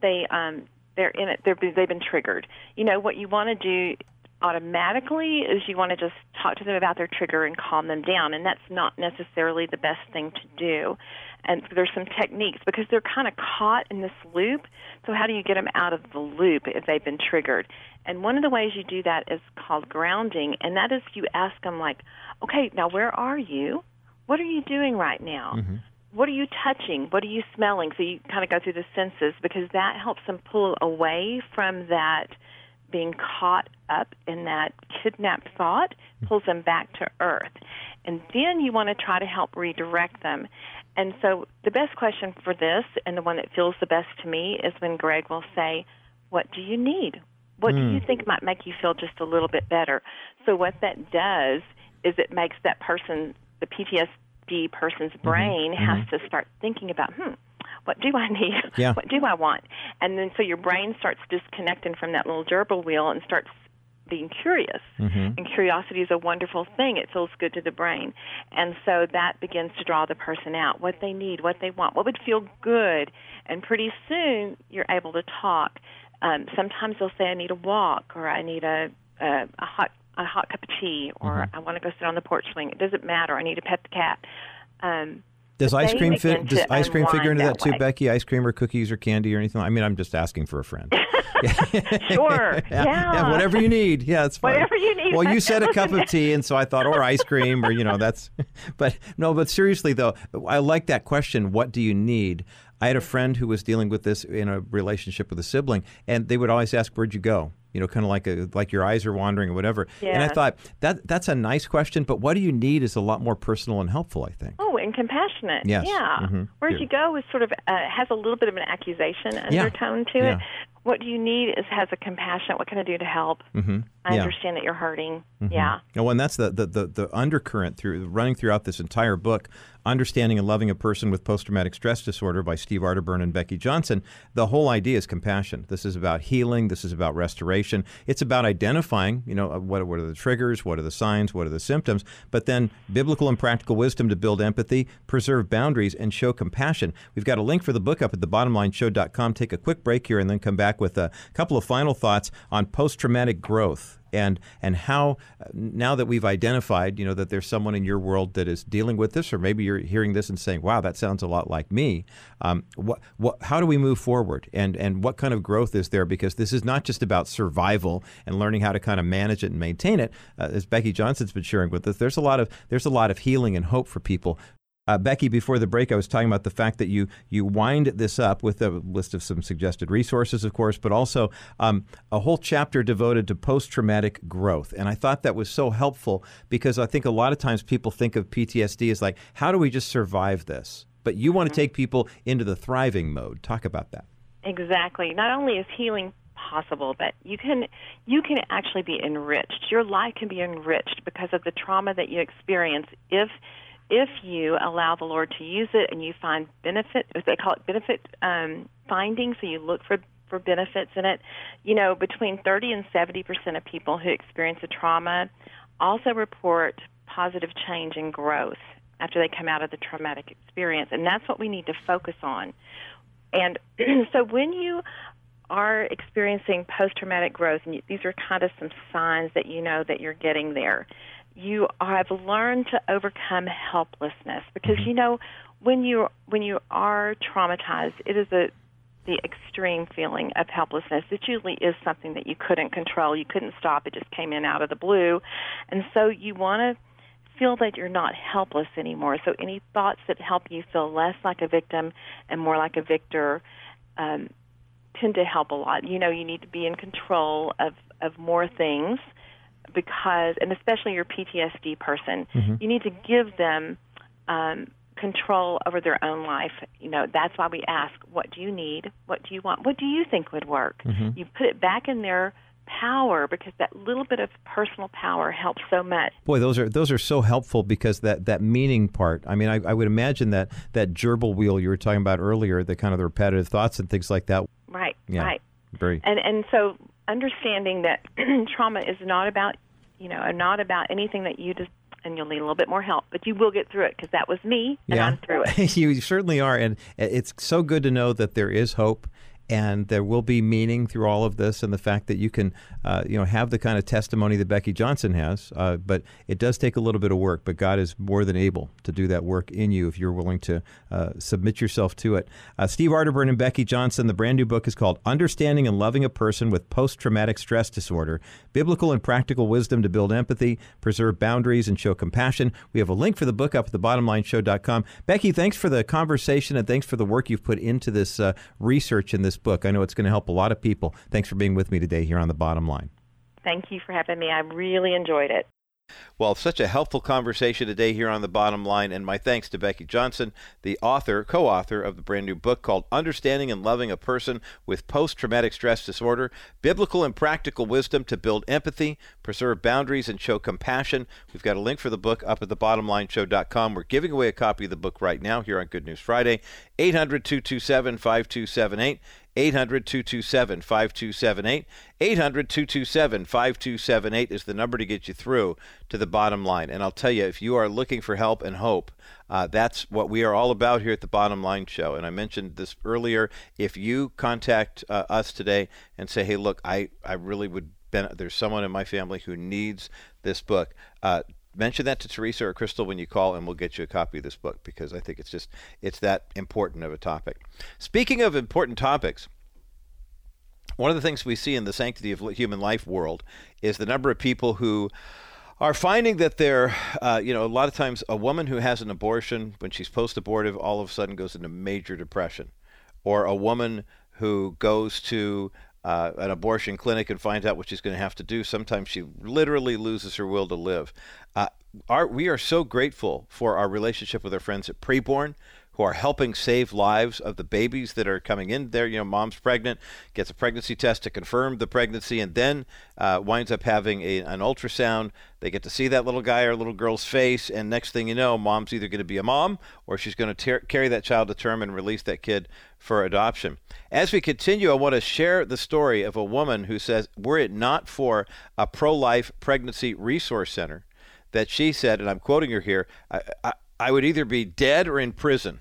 they um, they're in it, they're, they've been triggered. You know what you want to do automatically is you want to just talk to them about their trigger and calm them down, and that's not necessarily the best thing to do. And there's some techniques because they're kind of caught in this loop. So how do you get them out of the loop if they've been triggered? And one of the ways you do that is called grounding, and that is you ask them like, okay, now where are you? What are you doing right now? Mm-hmm. What are you touching? What are you smelling? So you kind of go through the senses because that helps them pull away from that being caught up in that kidnapped thought, pulls them back to earth. and then you want to try to help redirect them. And so the best question for this, and the one that feels the best to me, is when Greg will say, What do you need? What mm. do you hmm. think might make you feel just a little bit better? So, what that does is it makes that person, the PTSD person's mm-hmm. brain, mm-hmm. has mm-hmm. to start thinking about, hmm, what do I <laughs> need? Yeah. What do I want? And then so your brain starts disconnecting from that little gerbil wheel and starts being curious. Mm-hmm. And curiosity is a wonderful thing. It feels good to the brain. And so that begins to draw the person out, what they need, what they want, what would feel good. And pretty soon you're able to talk. Um, sometimes they'll say, I need a walk or I need a, a, a hot a hot cup of tea or mm-hmm. I want to go sit on the porch swing. It doesn't matter. I need to pet the cat. Um, does ice cream fit? Does ice cream figure into that, that too, Becky? Ice cream or cookies or candy or anything? I mean, I'm just asking for a friend. <laughs> <laughs> sure. yeah. Yeah. yeah. Whatever you need. Yeah, it's fine. Whatever you need. Well, you said a cup of tea, and so I thought, or ice cream, or you know, that's. <laughs> But no, but seriously though, I like that question. What do you need? I had a friend who was dealing with this in a relationship with a sibling, and they would always ask, "Where'd you go?" You know, kind of like a like your eyes are wandering or whatever. Yeah. And I thought that that's a nice question, but what do you need is a lot more personal and helpful. I think. Oh, and compassionate. Yes. Yeah. Mm-hmm. Where'd yeah. you go is sort of uh, has a little bit of an accusation yeah. undertone to yeah. it what do you need is has a compassionate. What can I do to help? Mm-hmm. I yeah. understand that you're hurting. Mm-hmm. Yeah. No, and that's the, the, the, the, undercurrent through running throughout this entire book, Understanding and Loving a Person with Post Traumatic Stress Disorder by Steve Arterburn and Becky Johnson. The whole idea is compassion. This is about healing. This is about restoration. It's about identifying, you know, what, what are the triggers, what are the signs, what are the symptoms, but then biblical and practical wisdom to build empathy, preserve boundaries, and show compassion. We've got a link for the book up at thebottomlineshow.com. Take a quick break here and then come back with a couple of final thoughts on post traumatic growth and and how now that we've identified you know that there's someone in your world that is dealing with this or maybe you're hearing this and saying wow that sounds a lot like me um, what, what how do we move forward? And and what kind of growth is there? Because this is not just about survival and learning how to kind of manage it and maintain it. Uh, as Becky Johnson's been sharing with us there's a lot of there's a lot of healing and hope for people uh, Becky, before the break, I was talking about the fact that you you wind this up with a list of some suggested resources, of course, but also um, a whole chapter devoted to post traumatic growth. And I thought that was so helpful because I think a lot of times people think of PTSD as like, how do we just survive this? But you want to mm-hmm. take people into the thriving mode. Talk about that. Exactly. Not only is healing possible but you can you can actually be enriched your life can be enriched because of the trauma that you experience if if you allow the Lord to use it and you find benefit, they call it benefit um, finding, so you look for for benefits in it. You know, between 30 and 70 percent of people who experience a trauma also report positive change and growth after they come out of the traumatic experience, and that's what we need to focus on. And <clears throat> so when you are experiencing post traumatic growth, and these are kind of some signs that you know that you're getting there you have learned to overcome helplessness because mm-hmm. you know when you when you are traumatized it is a the extreme feeling of helplessness. It usually is something that you couldn't control. You couldn't stop. It just came in out of the blue. And so you want to feel that you're not helpless anymore. So any thoughts that help you feel less like a victim and more like a victor um, tend to help a lot. You know you need to be in control of of more things because, and especially your PTSD person, mm-hmm. you need to give them um, control over their own life. You know, that's why we ask, what do you need? What do you want? What do you think would work? Mm-hmm. You put it back in their power because that little bit of personal power helps so much. Boy, those are those are so helpful because that that meaning part. I mean, I, I would imagine that that gerbil wheel you were talking about earlier, the kind of the repetitive thoughts and things like that. Right. Yeah, right. Very. And and so understanding that <clears throat> trauma is not about you know, not about anything that you just and you'll need a little bit more help, but you will get through it because that was me, and yeah. I'm through it. <laughs> you certainly are, and it's so good to know that there is hope and there will be meaning through all of this and the fact that you can uh, you know have the kind of testimony that Becky Johnson has uh, but it does take a little bit of work but God is more than able to do that work in you if you're willing to uh, submit yourself to it. Uh, Steve Arterburn and Becky Johnson the brand new book is called Understanding and Loving a Person with Post-Traumatic Stress Disorder. Biblical and Practical Wisdom to Build Empathy Preserve Boundaries and Show Compassion. We have a link for the book up at thebottomlineshow.com Becky thanks for the conversation and thanks for the work you've put into this uh, research and this this book. I know it's going to help a lot of people. Thanks for being with me today here on The Bottom Line. Thank you for having me. I really enjoyed it. Well, such a helpful conversation today here on the bottom line, and my thanks to Becky Johnson, the author, co author of the brand new book called Understanding and Loving a Person with Post Traumatic Stress Disorder Biblical and Practical Wisdom to Build Empathy, Preserve Boundaries, and Show Compassion. We've got a link for the book up at thebottomlineshow.com. We're giving away a copy of the book right now here on Good News Friday. 800 227 5278. 800 227 5278. 800 227 5278 is the number to get you through to the bottom line. And I'll tell you, if you are looking for help and hope, uh, that's what we are all about here at the Bottom Line Show. And I mentioned this earlier. If you contact uh, us today and say, hey, look, I, I really would, ben- there's someone in my family who needs this book, uh, mention that to Teresa or Crystal when you call, and we'll get you a copy of this book because I think it's just it's that important of a topic. Speaking of important topics, one of the things we see in the sanctity of human life world is the number of people who are finding that they're, uh, you know, a lot of times a woman who has an abortion when she's post-abortive all of a sudden goes into major depression, or a woman who goes to uh, an abortion clinic and finds out what she's going to have to do. Sometimes she literally loses her will to live. Uh, our, we are so grateful for our relationship with our friends at Preborn who are helping save lives of the babies that are coming in there. You know, mom's pregnant, gets a pregnancy test to confirm the pregnancy, and then uh, winds up having a, an ultrasound. They get to see that little guy or little girl's face, and next thing you know, mom's either going to be a mom or she's going to ter- carry that child to term and release that kid for adoption. As we continue, I want to share the story of a woman who says, were it not for a pro life pregnancy resource center, that she said, and I'm quoting her here, I, I, I would either be dead or in prison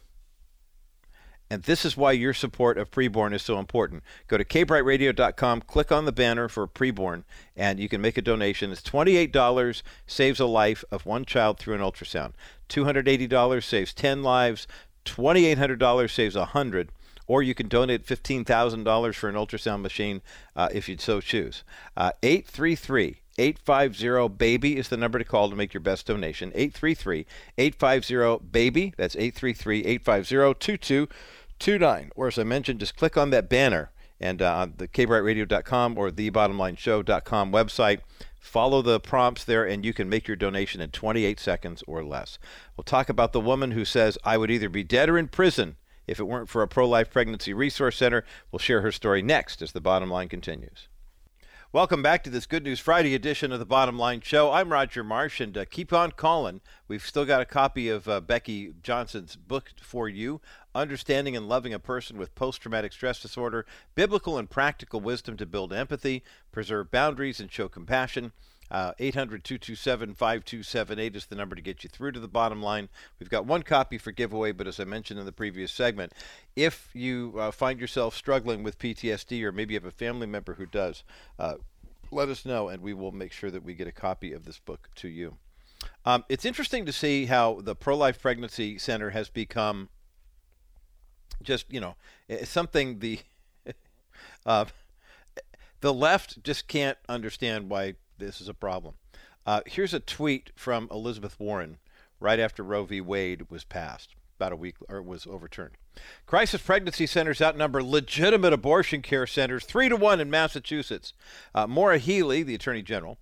and this is why your support of preborn is so important. Go to kbrightradio.com, click on the banner for preborn, and you can make a donation. It's $28, saves a life of one child through an ultrasound. $280 saves 10 lives. $2,800 saves 100 or you can donate $15,000 for an ultrasound machine uh, if you so choose. Uh, 833 850 baby is the number to call to make your best donation 833 850 baby that's 833 850 29. Or as I mentioned, just click on that banner and uh, on the kbrightradio.com or thebottomlineshow.com website. Follow the prompts there, and you can make your donation in 28 seconds or less. We'll talk about the woman who says, I would either be dead or in prison if it weren't for a pro life pregnancy resource center. We'll share her story next as the bottom line continues. Welcome back to this Good News Friday edition of the Bottom Line Show. I'm Roger Marsh, and uh, keep on calling. We've still got a copy of uh, Becky Johnson's book for you Understanding and Loving a Person with Post Traumatic Stress Disorder Biblical and Practical Wisdom to Build Empathy, Preserve Boundaries, and Show Compassion. Uh, 800 227 5278 is the number to get you through to the bottom line. We've got one copy for giveaway, but as I mentioned in the previous segment, if you uh, find yourself struggling with PTSD or maybe you have a family member who does, uh, let us know and we will make sure that we get a copy of this book to you. Um, it's interesting to see how the Pro Life Pregnancy Center has become just, you know, something the. <laughs> Uh, the left just can't understand why this is a problem. Uh, here's a tweet from Elizabeth Warren right after Roe v. Wade was passed, about a week or was overturned. Crisis pregnancy centers outnumber legitimate abortion care centers three to one in Massachusetts. Uh, Maura Healey, the Attorney General,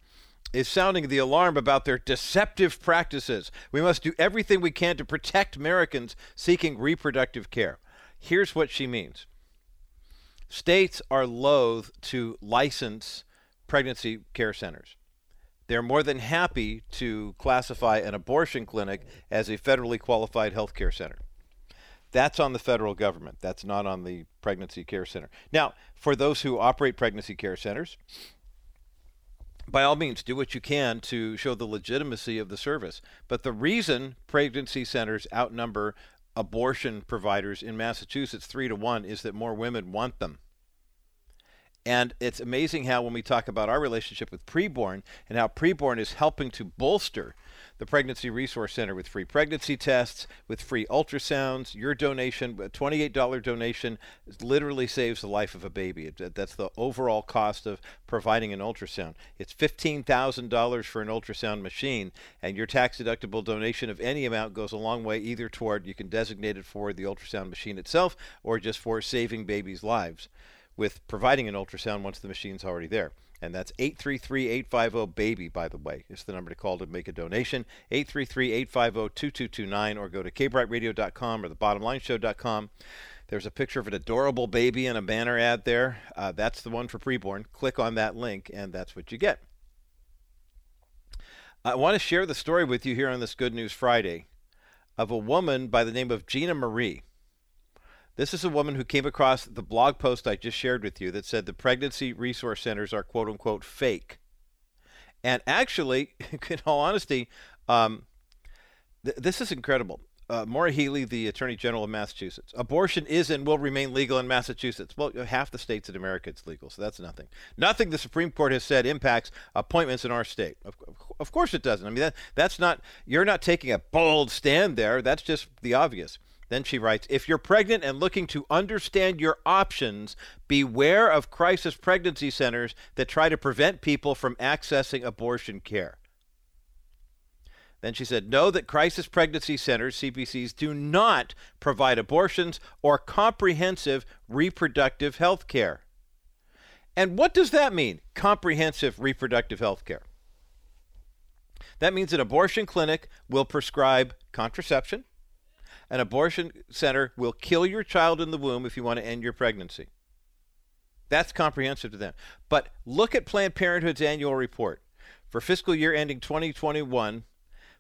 is sounding the alarm about their deceptive practices. We must do everything we can to protect Americans seeking reproductive care. Here's what she means states are loath to license pregnancy care centers. They're more than happy to classify an abortion clinic as a federally qualified health care center. That's on the federal government. That's not on the pregnancy care center. Now, for those who operate pregnancy care centers, by all means, do what you can to show the legitimacy of the service. But the reason pregnancy centers outnumber abortion providers in Massachusetts three to one is that more women want them. And it's amazing how, when we talk about our relationship with preborn and how preborn is helping to bolster the Pregnancy Resource Center with free pregnancy tests, with free ultrasounds, your donation, a $28 donation, literally saves the life of a baby. That's the overall cost of providing an ultrasound. It's $15,000 for an ultrasound machine, and your tax deductible donation of any amount goes a long way either toward you can designate it for the ultrasound machine itself or just for saving babies' lives with providing an ultrasound once the machine's already there. And that's 833 850 BABY, by the way. It's the number to call to make a donation. 833 850 2229 or go to kbrightradio.com or thebottomlineshow.com. There's a picture of an adorable baby in a banner ad there. Uh, that's the one for preborn. Click on that link, and that's what you get. I want to share the story with you here on this Good News Friday of a woman by the name of Gina Marie. This is a woman who came across the blog post I just shared with you that said the pregnancy resource centers are quote unquote fake. And actually, <laughs> in all honesty, um, th- this is incredible. Uh, Maura Healey, the Attorney General of Massachusetts. Abortion is and will remain legal in Massachusetts. Well, half the states in America it's legal, so that's nothing. Nothing the Supreme Court has said impacts appointments in our state. Of, of course it doesn't. I mean, that, that's not, you're not taking a bold stand there. That's just the obvious. Then she writes If you're pregnant and looking to understand your options, beware of crisis pregnancy centers that try to prevent people from accessing abortion care. Then she said, Know that crisis pregnancy centers, CPCs, do not provide abortions or comprehensive reproductive health care. And what does that mean, comprehensive reproductive health care? That means an abortion clinic will prescribe contraception, an abortion center will kill your child in the womb if you want to end your pregnancy. That's comprehensive to them. But look at Planned Parenthood's annual report. For fiscal year ending 2021,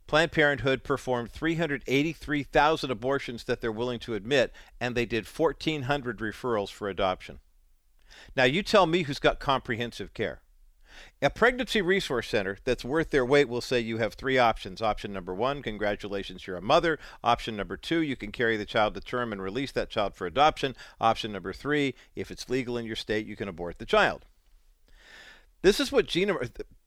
Planned Parenthood performed 383,000 abortions that they're willing to admit, and they did 1,400 referrals for adoption. Now, you tell me who's got comprehensive care. A pregnancy resource center that's worth their weight will say you have three options. Option number one, congratulations, you're a mother. Option number two, you can carry the child to term and release that child for adoption. Option number three, if it's legal in your state, you can abort the child. This is what Gina,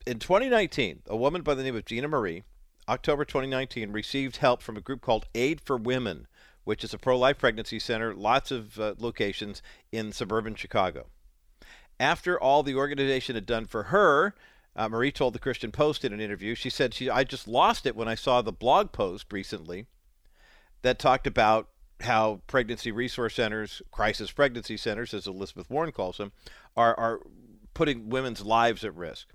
in 2019, a woman by the name of Gina Marie, October 2019, received help from a group called Aid for Women, which is a pro life pregnancy center, lots of uh, locations in suburban Chicago. After all the organization had done for her, uh, Marie told the Christian Post in an interview, she said, she, I just lost it when I saw the blog post recently that talked about how pregnancy resource centers, crisis pregnancy centers, as Elizabeth Warren calls them, are, are putting women's lives at risk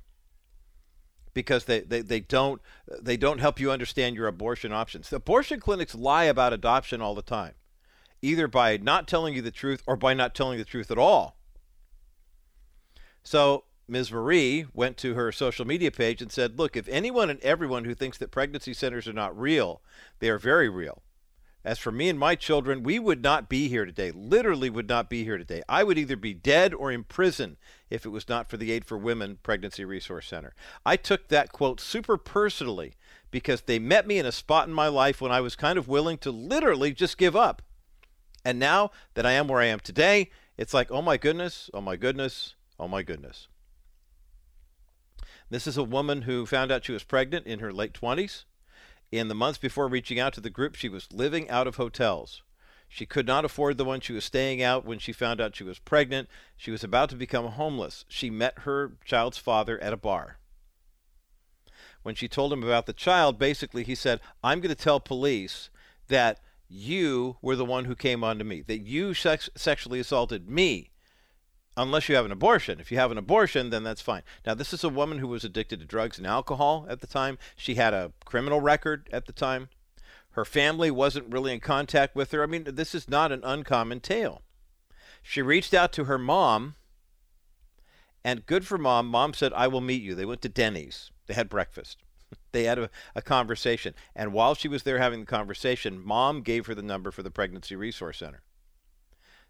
because they, they, they don't they don't help you understand your abortion options. Abortion clinics lie about adoption all the time, either by not telling you the truth or by not telling the truth at all. So Ms. Marie went to her social media page and said, Look, if anyone and everyone who thinks that pregnancy centers are not real, they are very real. As for me and my children, we would not be here today, literally would not be here today. I would either be dead or in prison if it was not for the Aid for Women Pregnancy Resource Center. I took that quote super personally because they met me in a spot in my life when I was kind of willing to literally just give up. And now that I am where I am today, it's like, oh my goodness, oh my goodness, Oh my goodness. This is a woman who found out she was pregnant in her late 20s. In the months before reaching out to the group, she was living out of hotels. She could not afford the one she was staying out when she found out she was pregnant. She was about to become homeless. She met her child's father at a bar. When she told him about the child, basically he said, I'm going to tell police that you were the one who came on to me, that you sex- sexually assaulted me unless you have an abortion. If you have an abortion, then that's fine. Now, this is a woman who was addicted to drugs and alcohol at the time. She had a criminal record at the time. Her family wasn't really in contact with her. I mean, this is not an uncommon tale. She reached out to her mom, and good for mom. Mom said, I will meet you. They went to Denny's, they had breakfast. <laughs> They had a, a conversation. And while she was there having the conversation, mom gave her the number for the Pregnancy Resource Center.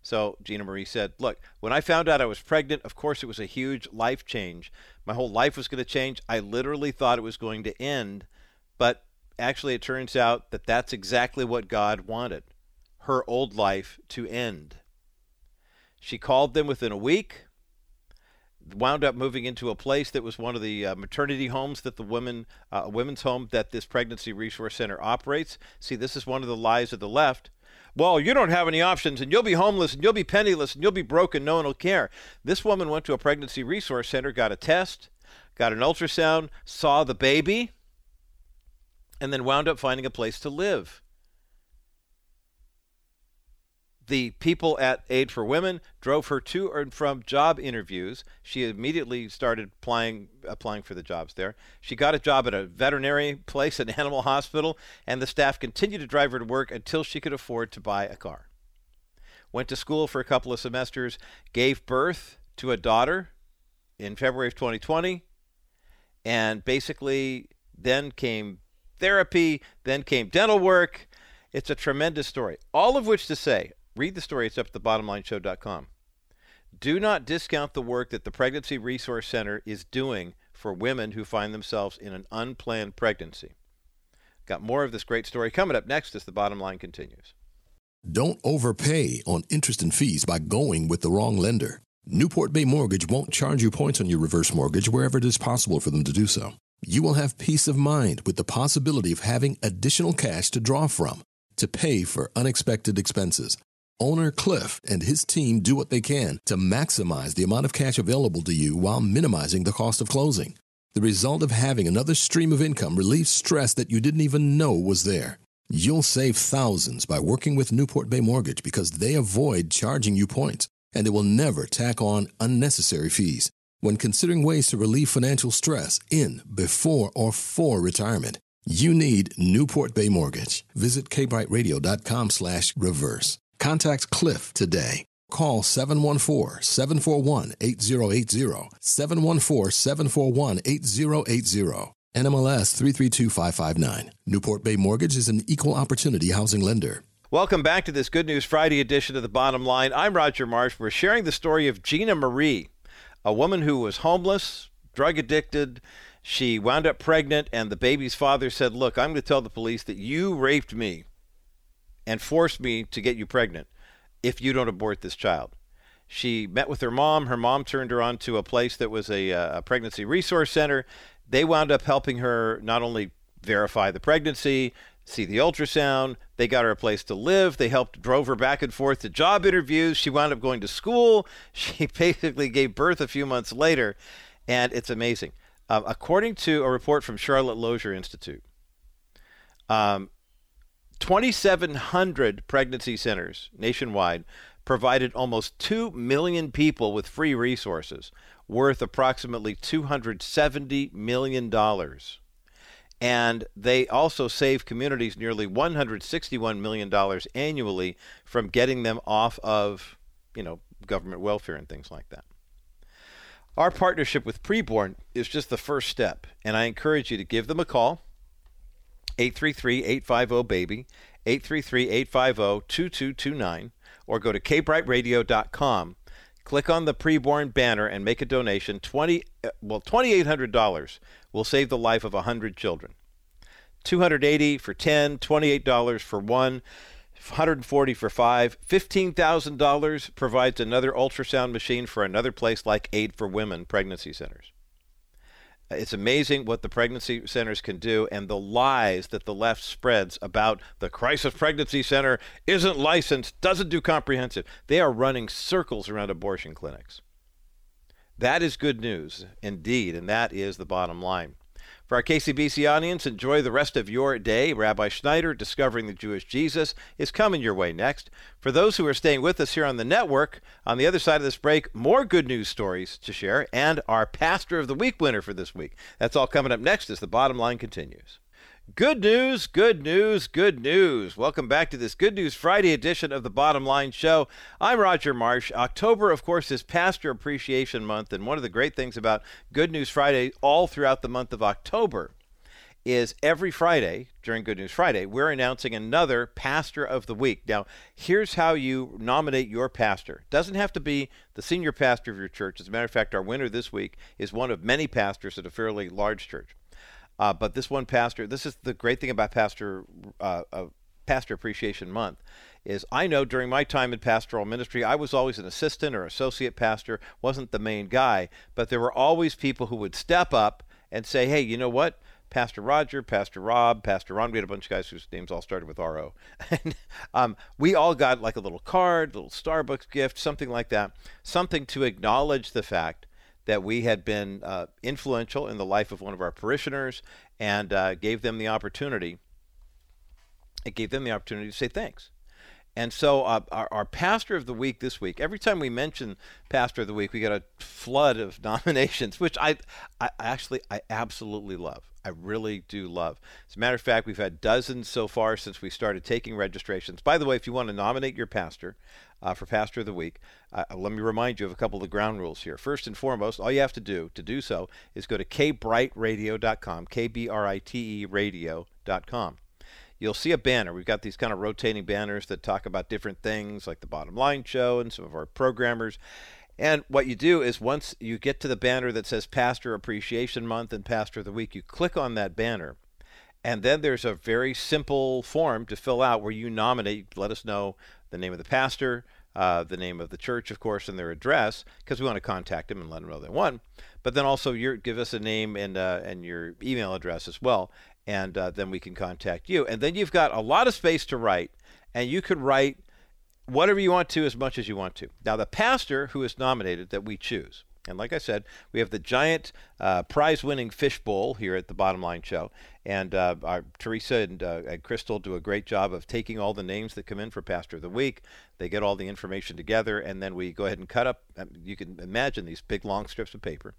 So Gina Marie said, Look, when I found out I was pregnant, of course it was a huge life change. My whole life was going to change. I literally thought it was going to end. But actually, it turns out that that's exactly what God wanted her old life to end. She called them within a week, wound up moving into a place that was one of the uh, maternity homes that the women, uh, women's home that this pregnancy resource center operates. See, this is one of the lies of the left well, you don't have any options and you'll be homeless and you'll be penniless and you'll be broken. No one will care. This woman went to a pregnancy resource center, got a test, got an ultrasound, saw the baby, and then wound up finding a place to live. The people at Aid for Women drove her to and from job interviews. She immediately started applying applying for the jobs there. She got a job at a veterinary place, an animal hospital, and the staff continued to drive her to work until she could afford to buy a car. Went to school for a couple of semesters, gave birth to a daughter in February of 2020, and basically then came therapy, then came dental work. It's a tremendous story. All of which to say, Read the story. It's up at thebottomlineshow.com. Do not discount the work that the Pregnancy Resource Center is doing for women who find themselves in an unplanned pregnancy. Got more of this great story coming up next as the bottom line continues. Don't overpay on interest and fees by going with the wrong lender. Newport Bay Mortgage won't charge you points on your reverse mortgage wherever it is possible for them to do so. You will have peace of mind with the possibility of having additional cash to draw from to pay for unexpected expenses owner Cliff and his team do what they can to maximize the amount of cash available to you while minimizing the cost of closing. The result of having another stream of income relieves stress that you didn't even know was there. You'll save thousands by working with Newport Bay Mortgage because they avoid charging you points and they will never tack on unnecessary fees. When considering ways to relieve financial stress in, before, or for retirement, you need Newport Bay Mortgage. Visit kbrightradio.com slash reverse. Contact Cliff today. Call 714 741 8080. 714 741 8080. NMLS 332559. Newport Bay Mortgage is an equal opportunity housing lender. Welcome back to this Good News Friday edition of The Bottom Line. I'm Roger Marsh. We're sharing the story of Gina Marie, a woman who was homeless, drug addicted. She wound up pregnant, and the baby's father said, Look, I'm going to tell the police that you raped me and forced me to get you pregnant if you don't abort this child. She met with her mom. Her mom turned her on to a place that was a, uh, a pregnancy resource center. They wound up helping her not only verify the pregnancy, see the ultrasound. They got her a place to live. They helped drove her back and forth to job interviews. She wound up going to school. <laughs> She basically gave birth a few months later, and it's amazing. Um, according to a report from Charlotte Lozier Institute, um, 2,700 pregnancy centers nationwide provided almost 2 million people with free resources worth approximately $270 million. And they also save communities nearly $161 million annually from getting them off of, you know, government welfare and things like that. Our partnership with Preborn is just the first step, and I encourage you to give them a call 833-850-BABY, 833-850-2229, or go to kbrightradio.com. Click on the preborn banner and make a donation. 20 uh, well $2800 will save the life of 100 children. 280 for 10, $28 for 1, 140 for 5, $15,000 provides another ultrasound machine for another place like Aid for Women pregnancy centers. It's amazing what the pregnancy centers can do and the lies that the left spreads about the crisis pregnancy center isn't licensed, doesn't do comprehensive. They are running circles around abortion clinics. That is good news indeed, and that is the bottom line. For our KCBC audience, enjoy the rest of your day. Rabbi Schneider, Discovering the Jewish Jesus, is coming your way next. For those who are staying with us here on the network, on the other side of this break, more good news stories to share and our Pastor of the Week winner for this week. That's all coming up next as the bottom line continues. Good news, good news, good news. Welcome back to this Good News Friday edition of the Bottom Line Show. I'm Roger Marsh. October, of course, is Pastor Appreciation Month, and one of the great things about Good News Friday all throughout the month of October is every Friday during Good News Friday, we're announcing another Pastor of the Week. Now, here's how you nominate your pastor. It doesn't have to be the senior pastor of your church. As a matter of fact, our winner this week is one of many pastors at a fairly large church. Uh, but this one pastor, this is the great thing about Pastor uh, uh, Pastor Appreciation Month, is I know during my time in pastoral ministry, I was always an assistant or associate pastor, wasn't the main guy, but there were always people who would step up and say, hey, you know what? Pastor Roger, Pastor Rob, Pastor Ron. We had a bunch of guys whose names all started with RO. <laughs> and um, we all got like a little card, little Starbucks gift, something like that, something to acknowledge the fact that we had been uh, influential in the life of one of our parishioners and uh, gave them the opportunity. It gave them the opportunity to say thanks. And so, uh, our, our pastor of the week this week, every time we mention pastor of the week, we get a flood of <laughs> nominations, which I, I actually, I absolutely love. I really do love. As a matter of fact, we've had dozens so far since we started taking registrations. By the way, if you want to nominate your pastor uh, for Pastor of the Week, uh, let me remind you of a couple of the ground rules here. First and foremost, all you have to do to do so is go to kbrightradio.com, K B R I T E radio.com you'll see a banner. We've got these kind of rotating banners that talk about different things like the bottom line show and some of our programmers. And what you do is once you get to the banner that says Pastor Appreciation Month and Pastor of the Week, you click on that banner. And then there's a very simple form to fill out where you nominate, let us know the name of the pastor, uh, the name of the church, of course, and their address, because we want to contact them and let them know they won. But then also your, give us a name and, uh, and your email address as well and uh, then we can contact you. And then you've got a lot of space to write, and you could write whatever you want to as much as you want to. Now, the pastor who is nominated that we choose, and like I said, we have the giant uh, prize winning fishbowl here at the Bottom Line Show. And uh, our, Teresa and, uh, and, Crystal do a great job of taking all the names that come in for Pastor of the Week. They get all the information together, and then we go ahead and cut up. Um, you can imagine these big long strips of paper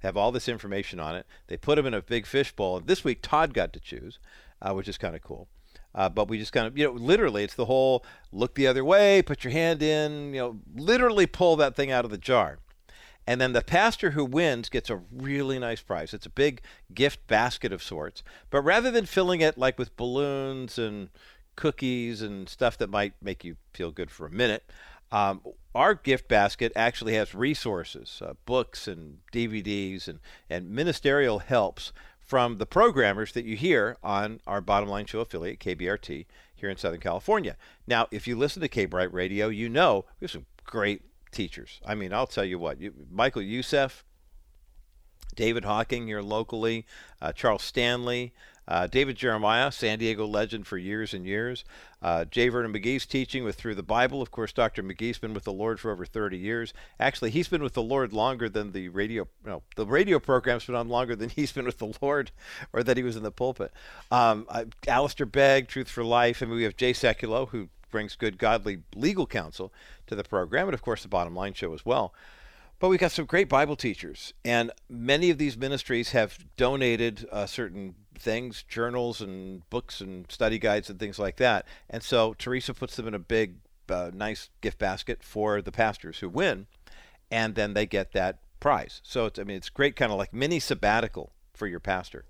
have all this information on it. They put them in a big fishbowl. This week, Todd got to choose, uh, which is kind of cool. Uh, but we just kind of, you know, literally, it's the whole look the other way, put your hand in, you know, literally pull that thing out of the jar. And then the pastor who wins gets a really nice prize. It's a big gift basket of sorts. But rather than filling it like with balloons and cookies and stuff that might make you feel good for a minute, um, our gift basket actually has resources, uh, books and DVDs and, and ministerial helps from the programmers that you hear on our bottom line show affiliate, KBRT, here in Southern California. Now, if you listen to K Bright Radio, you know we have some great teachers. I mean, I'll tell you what, you, Michael Youssef, David Hocking here locally, uh, Charles Stanley, uh, David Jeremiah, San Diego legend for years and years. Uh, J. Vernon McGee's teaching with Through the Bible. Of course, Dr. McGee's been with the Lord for over 30 years. Actually, he's been with the Lord longer than the radio. No, the radio program's been on longer than he's been with the Lord, or that he was in the pulpit. Um, uh, Alistair Begg, Truth for Life. I mean, we have Jay Sekulow, who brings good, godly legal counsel to the program, and of course, the Bottom Line Show as well. But we've got some great Bible teachers, and many of these ministries have donated uh, certain things, journals and books and study guides and things like that. And so Teresa puts them in a big, uh, nice gift basket for the pastors who win, and then they get that prize. So it's, I mean, it's great, kind of like mini sabbatical for your pastor.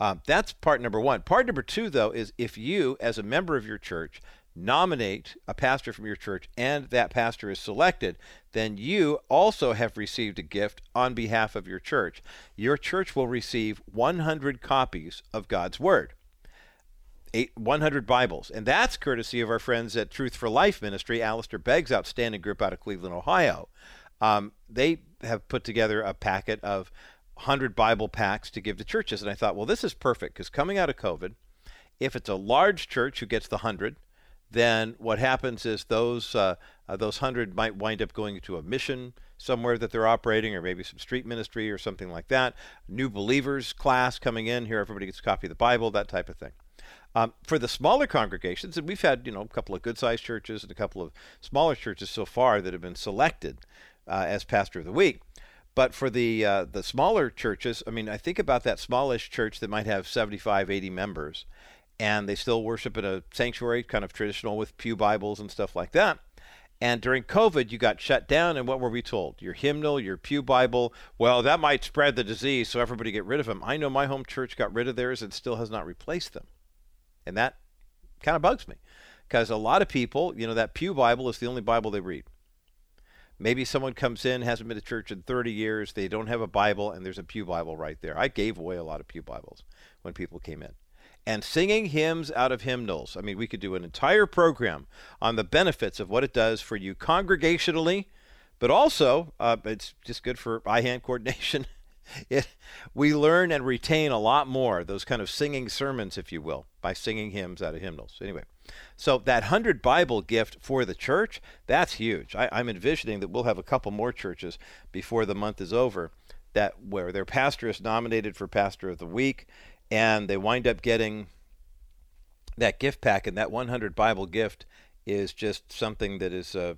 Um, that's part number one. Part number two, though, is if you, as a member of your church, nominate a pastor from your church and that pastor is selected, then you also have received a gift on behalf of your church. Your church will receive 100 copies of God's Word. Eight, 100 Bibles. And that's courtesy of our friends at Truth for Life Ministry, Alistair Begg's outstanding group out of Cleveland, Ohio. Um, they have put together a packet of 100 Bible packs to give to churches. And I thought, well, this is perfect because coming out of COVID, if it's a large church who gets the 100, then what happens is those uh, uh, those hundred might wind up going to a mission somewhere that they're operating, or maybe some street ministry or something like that. New believers class coming in here, everybody gets a copy of the Bible, that type of thing. Um, for the smaller congregations, and we've had you know a couple of good-sized churches and a couple of smaller churches so far that have been selected uh, as pastor of the week. But for the uh, the smaller churches, I mean, I think about that smallish church that might have 75, 80 members, and they still worship in a sanctuary, kind of traditional with pew Bibles and stuff like that. And during COVID, you got shut down, and what were we told? Your hymnal, your pew Bible, well, that might spread the disease, so everybody get rid of them. I know my home church got rid of theirs and still has not replaced them. And that kind of bugs me because a lot of people, you know, that pew Bible is the only Bible they read. Maybe someone comes in, hasn't been to church in 30 years, they don't have a Bible, and there's a pew Bible right there. I gave away a lot of pew Bibles when people came in and singing hymns out of hymnals. I mean, we could do an entire program on the benefits of what it does for you congregationally, but also uh, it's just good for eye hand <laughs> coordination. it, we learn and retain a lot more, those kind of singing sermons, if you will, by singing hymns out of hymnals. Anyway, so that 100 Bible gift for the church, that's huge. I, I'm envisioning that we'll have a couple more churches before the month is over that where their pastor is nominated for pastor of the week and they wind up getting that gift pack and that 100 Bible gift is just something that is uh,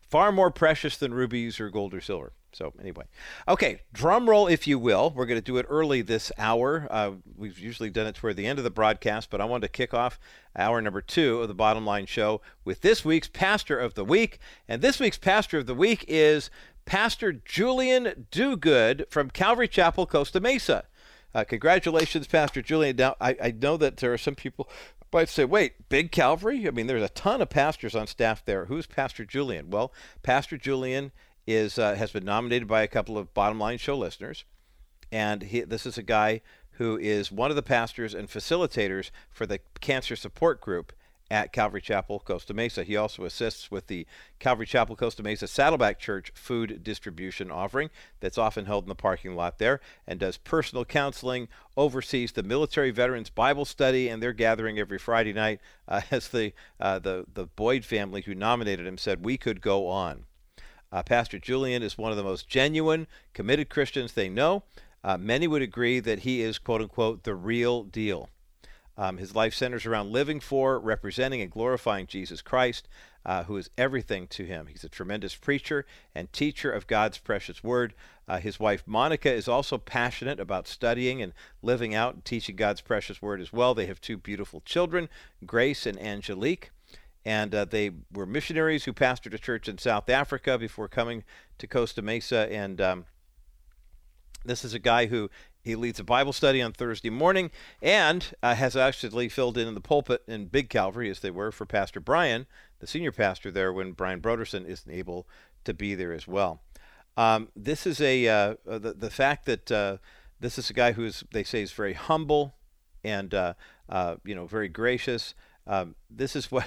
far more precious than rubies or gold or silver. So anyway, okay, drum roll if you will. We're going to do it early this hour. Uh, we've usually done it toward the end of the broadcast, but I wanted to kick off hour number two of the Bottom Line Show with this week's Pastor of the Week. And this week's Pastor of the Week is Pastor Julian Duguid from Calvary Chapel, Costa Mesa. Uh, congratulations, Pastor Julian. Now, I, I know that there are some people might say, wait, Big Calvary? I mean, there's a ton of pastors on staff there. Who's Pastor Julian? Well, Pastor Julian is uh, has been nominated by a couple of bottom line show listeners, and he, this is a guy who is one of the pastors and facilitators for the cancer support group at Calvary Chapel, Costa Mesa. He also assists with the Calvary Chapel, Costa Mesa Saddleback Church food distribution offering that's often held in the parking lot there and does personal counseling, oversees the military veterans Bible study, and they're gathering every Friday night. Uh, <laughs> as the, uh, the, the Boyd family who nominated him said, we could go on. Uh, Pastor Julian is one of the most genuine, committed Christians they know. Uh, many would agree that he is, quote unquote, the real deal. Um, his life centers around living for, representing, and glorifying Jesus Christ, uh, who is everything to him. He's a tremendous preacher and teacher of God's precious word. Uh, his wife, Monica, is also passionate about studying and living out and teaching God's precious word as well. They have two beautiful children, Grace and Angelique and uh, they were missionaries who pastored a church in South Africa before coming to Costa Mesa. And um, this is a guy who he leads a Bible study on Thursday morning and uh, has actually filled in in the pulpit in Big Calvary, as they were for Pastor Brian, the senior pastor there, when Brian Brodersen isn't able to be there as well. Um, this is a uh, uh the the fact that uh, this is a guy who is they say is very humble and uh, you know very gracious. Um, this is <laughs> what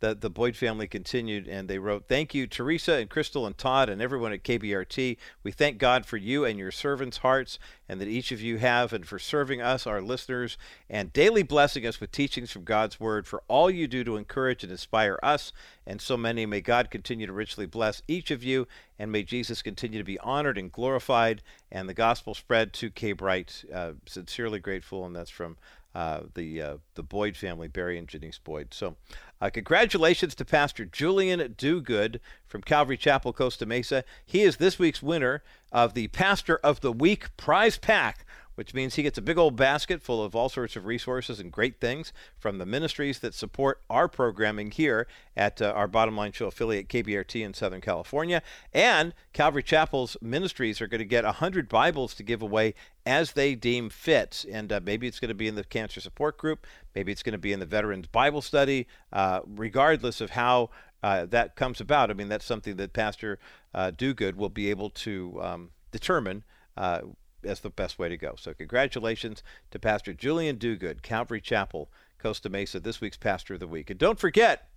the, the Boyd family continued and they wrote, Thank you, Teresa and Crystal and Todd and everyone at KBRT. We thank God for you and your servants' hearts and that each of you have, and for serving us, our listeners, and daily blessing us with teachings from God's Word, for all you do to encourage and inspire us and so many. May God continue to richly bless each of you, and may Jesus continue to be honored and glorified, and the gospel spread to K Bright. Uh, sincerely grateful, and that's from uh, the uh, the Boyd family, Barry and Janice Boyd. So, uh, congratulations to Pastor Julian Duguid from Calvary Chapel, Costa Mesa. He is this week's winner of the Pastor of the Week prize pack which means he gets a big old basket full of all sorts of resources and great things from the ministries that support our programming here at uh, our Bottom Line Show affiliate KBRT in Southern California. And Calvary Chapel's ministries are going to get 100 Bibles to give away as they deem fit. And uh, maybe it's going to be in the cancer support group, maybe it's going to be in the Veterans Bible Study, uh, regardless of how uh, that comes about. I mean, that's something that Pastor uh, Duguid will be able to um, determine uh, that's the best way to go. So congratulations to Pastor Julian Duguid, Calvary Chapel, Costa Mesa, this week's Pastor of the Week. And don't forget,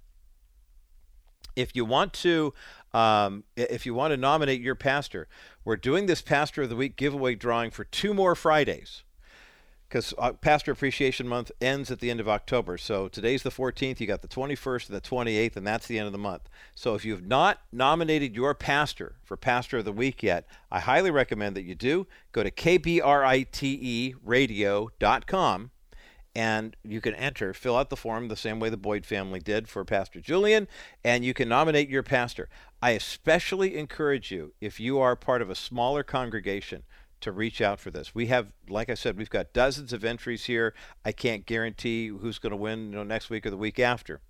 if you want to um, if you want to nominate your pastor, we're doing this Pastor of the Week giveaway drawing for two more Fridays because uh, Pastor Appreciation Month ends at the end of October. So today's the 14th, you got the 21st and the 28th, and that's the end of the month. So if you've not nominated your pastor for Pastor of the Week yet, I highly recommend that you do. Go to kbrightradio.com and you can enter, fill out the form the same way the Boyd family did for Pastor Julian, and you can nominate your pastor. I especially encourage you, if you are part of a smaller congregation, to reach out for this. We have, like I said, we've got dozens of entries here. I can't guarantee who's going to win, you know, next week or the week after.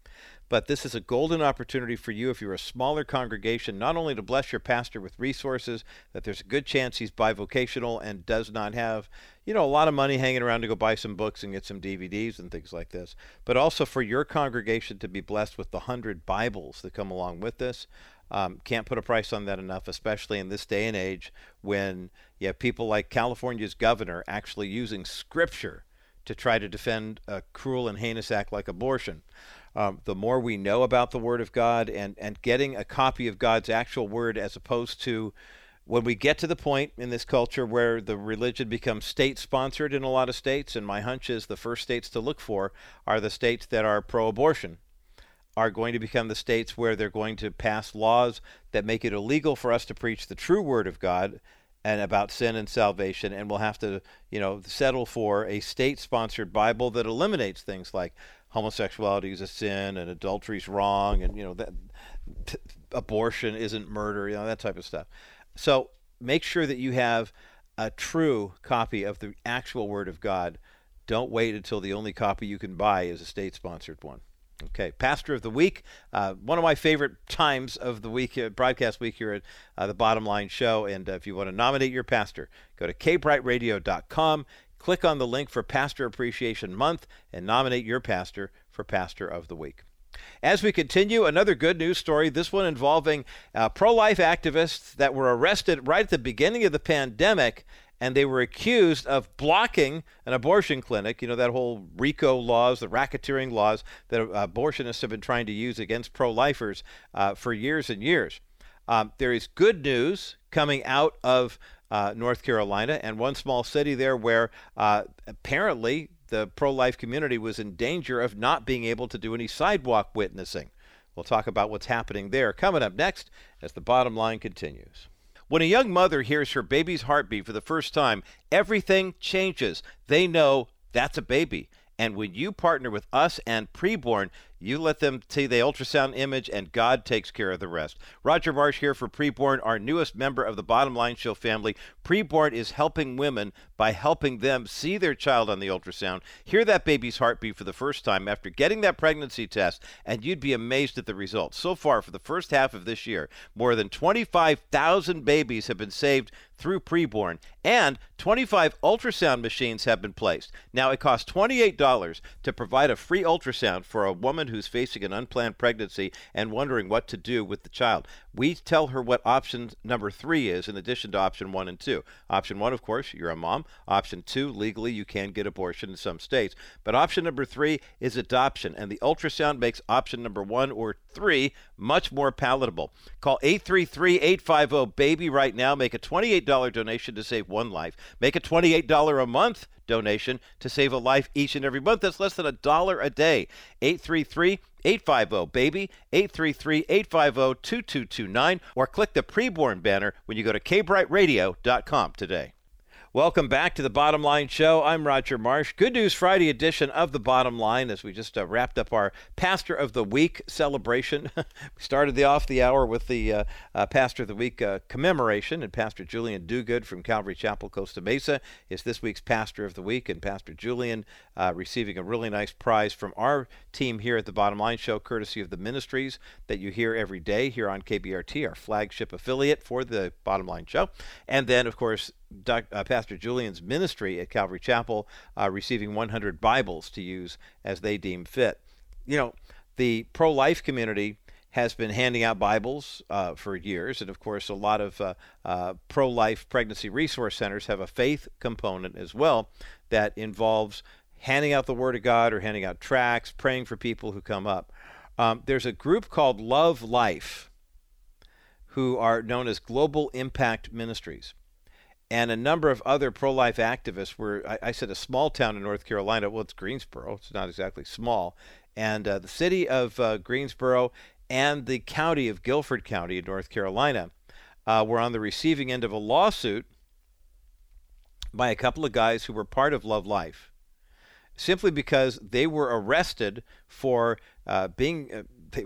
But this is a golden opportunity for you if you're a smaller congregation, not only to bless your pastor with resources, that there's a good chance he's bivocational and does not have, you know, a lot of money hanging around to go buy some books and get some DVDs and things like this, but also for your congregation to be blessed with the 100 Bibles that come along with this. Um, can't put a price on that enough, especially in this day and age when you have people like California's governor actually using scripture to try to defend a cruel and heinous act like abortion. Um, the more we know about the Word of God and, and getting a copy of God's actual Word as opposed to when we get to the point in this culture where the religion becomes state sponsored in a lot of states, and my hunch is the first states to look for are the states that are pro abortion are going to become the states where they're going to pass laws that make it illegal for us to preach the true word of God and about sin and salvation and we'll have to you know settle for a state sponsored bible that eliminates things like homosexuality is a sin and adultery is wrong and you know that t- abortion isn't murder, you know that type of stuff. So make sure that you have a true copy of the actual Word of God. Don't wait until the only copy you can buy is a state-sponsored one. Okay, Pastor of the Week, uh, one of my favorite times of the week, uh, broadcast week here at uh, the Bottom Line Show. And uh, if you want to nominate your pastor, go to kbrightradio.com, click on the link for Pastor Appreciation Month, and nominate your pastor for Pastor of the Week. As we continue, another good news story, this one involving uh, pro life activists that were arrested right at the beginning of the pandemic and they were accused of blocking an abortion clinic. You know, that whole RICO laws, the racketeering laws that abortionists have been trying to use against pro lifers uh, for years and years. Um, there is good news coming out of uh, North Carolina and one small city there where uh, apparently the pro life community was in danger of not being able to do any sidewalk witnessing. We'll talk about what's happening there coming up next as the bottom line continues. When a young mother hears her baby's heartbeat for the first time, everything changes. They know that's a baby. And when you partner with us and preborn, you let them see the ultrasound image, and God takes care of the rest. Roger Marsh here for Preborn, our newest member of the Bottom Line Show family. Preborn is helping women by helping them see their child on the ultrasound, hear that baby's heartbeat for the first time after getting that pregnancy test, and you'd be amazed at the results. So far, for the first half of this year, more than 25,000 babies have been saved through Preborn, and 25 ultrasound machines have been placed. Now, it costs $28 to provide a free ultrasound for a woman who's facing an unplanned pregnancy and wondering what to do with the child. We tell her what option number three is in addition to option one and two. Option one, of course, you're a mom. Option two, legally, you can get abortion in some states. But option number three is adoption, and the ultrasound makes option number one or three much more palatable. Call 833 850 BABY right now. Make a $28 donation to save one life. Make a $28 a month donation to save a life each and every month. That's less than a dollar a day. 833 850 BABY, 833 850 2229, or click the preborn banner when you go to kbrightradio.com today. Welcome back to the Bottom Line Show. I'm Roger Marsh. Good News Friday edition of the Bottom Line as we just uh, wrapped up our Pastor of the Week celebration. <laughs> we started the off the hour with the uh, uh, Pastor of the Week uh, commemoration, and Pastor Julian Duguid from Calvary Chapel, Costa Mesa is this week's Pastor of the Week, and Pastor Julian uh, receiving a really nice prize from our team here at the Bottom Line Show, courtesy of the ministries that you hear every day here on KBRT, our flagship affiliate for the Bottom Line Show, and then of course Uh, Pastor Julian's ministry at Calvary Chapel, uh, receiving 100 Bibles to use as they deem fit. You know, the pro life community has been handing out Bibles uh, for years, and of course, a lot of uh, uh, pro life pregnancy resource centers have a faith component as well that involves handing out the Word of God or handing out tracts, praying for people who come up. Um, there's a group called Love Life who are known as Global Impact Ministries and a number of other pro-life activists were I, I, said a small town in north carolina well it's greensboro it's not exactly small. And uh, the city of uh, greensboro and the county of guilford county in north carolina uh, were on the receiving end of a lawsuit by a couple of guys who were part of love life simply because they were arrested for uh, being uh, they,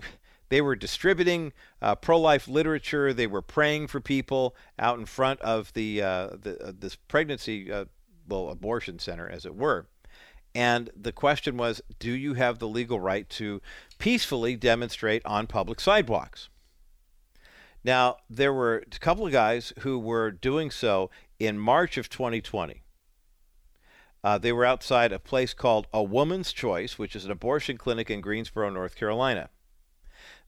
they were distributing uh, pro-life literature. They were praying for people out in front of the, uh, the uh, this pregnancy, uh, well, abortion center, as it were. And the question was, do you have the legal right to peacefully demonstrate on public sidewalks? Now, there were a couple of guys who were doing so in March of 2020. Uh, they were outside a place called A Woman's Choice, which is an abortion clinic in Greensboro, North Carolina.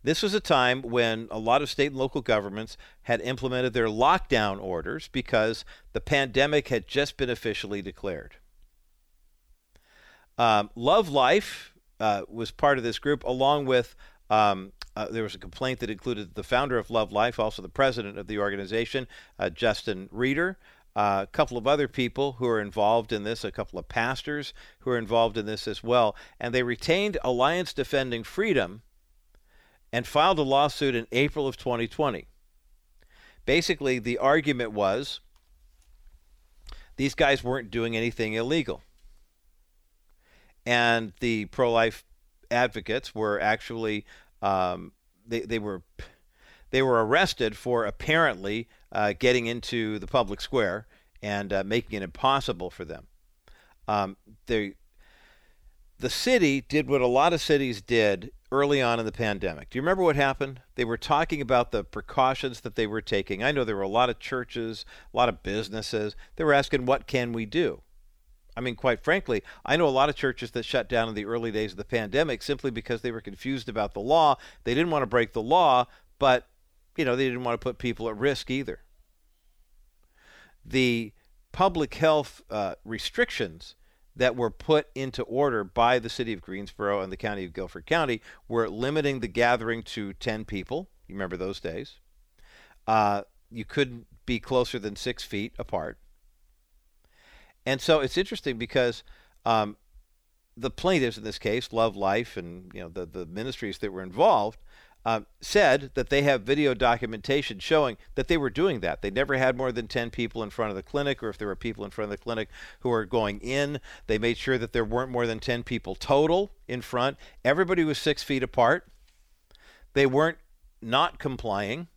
This was a time when a lot of state and local governments had implemented their lockdown orders because the pandemic had just been officially declared. Um, Love Life uh, was part of this group, along with um, uh, there was a complaint that included the founder of Love Life, also the president of the organization, uh, Justin Reedy. Uh, a couple of other people who are involved in this, a couple of pastors who are involved in this as well, and they retained Alliance Defending Freedom and filed a lawsuit in April of 2020. Basically, the argument was these guys weren't doing anything illegal. And the pro life advocates were actually um, they they were they were arrested for apparently uh, getting into the public square and uh, making it impossible for them. Um, they, the city did what a lot of cities did early on in the pandemic. Do you remember what happened? They were talking about the precautions that they were taking. I know there were a lot of churches, a lot of businesses. They were asking, what can we do? I mean, quite frankly, I know a lot of churches that shut down in the early days of the pandemic simply because they were confused about the law. They didn't want to break the law, but you know, they didn't want to put people at risk either. The public health uh, restrictions that were put into order by the city of Greensboro and the county of Guilford County were limiting the gathering to 10 people. You remember those days? Uh, you couldn't be closer than six feet apart. And so it's interesting because um, the plaintiffs in this case, Love Life, and you know the, the ministries that were involved, uh, said that they have video documentation showing that they were doing that. They never had more than 10 people in front of the clinic, or if there were people in front of the clinic who were going in, they made sure that there weren't more than 10 people total in front. Everybody was six feet apart. They weren't not complying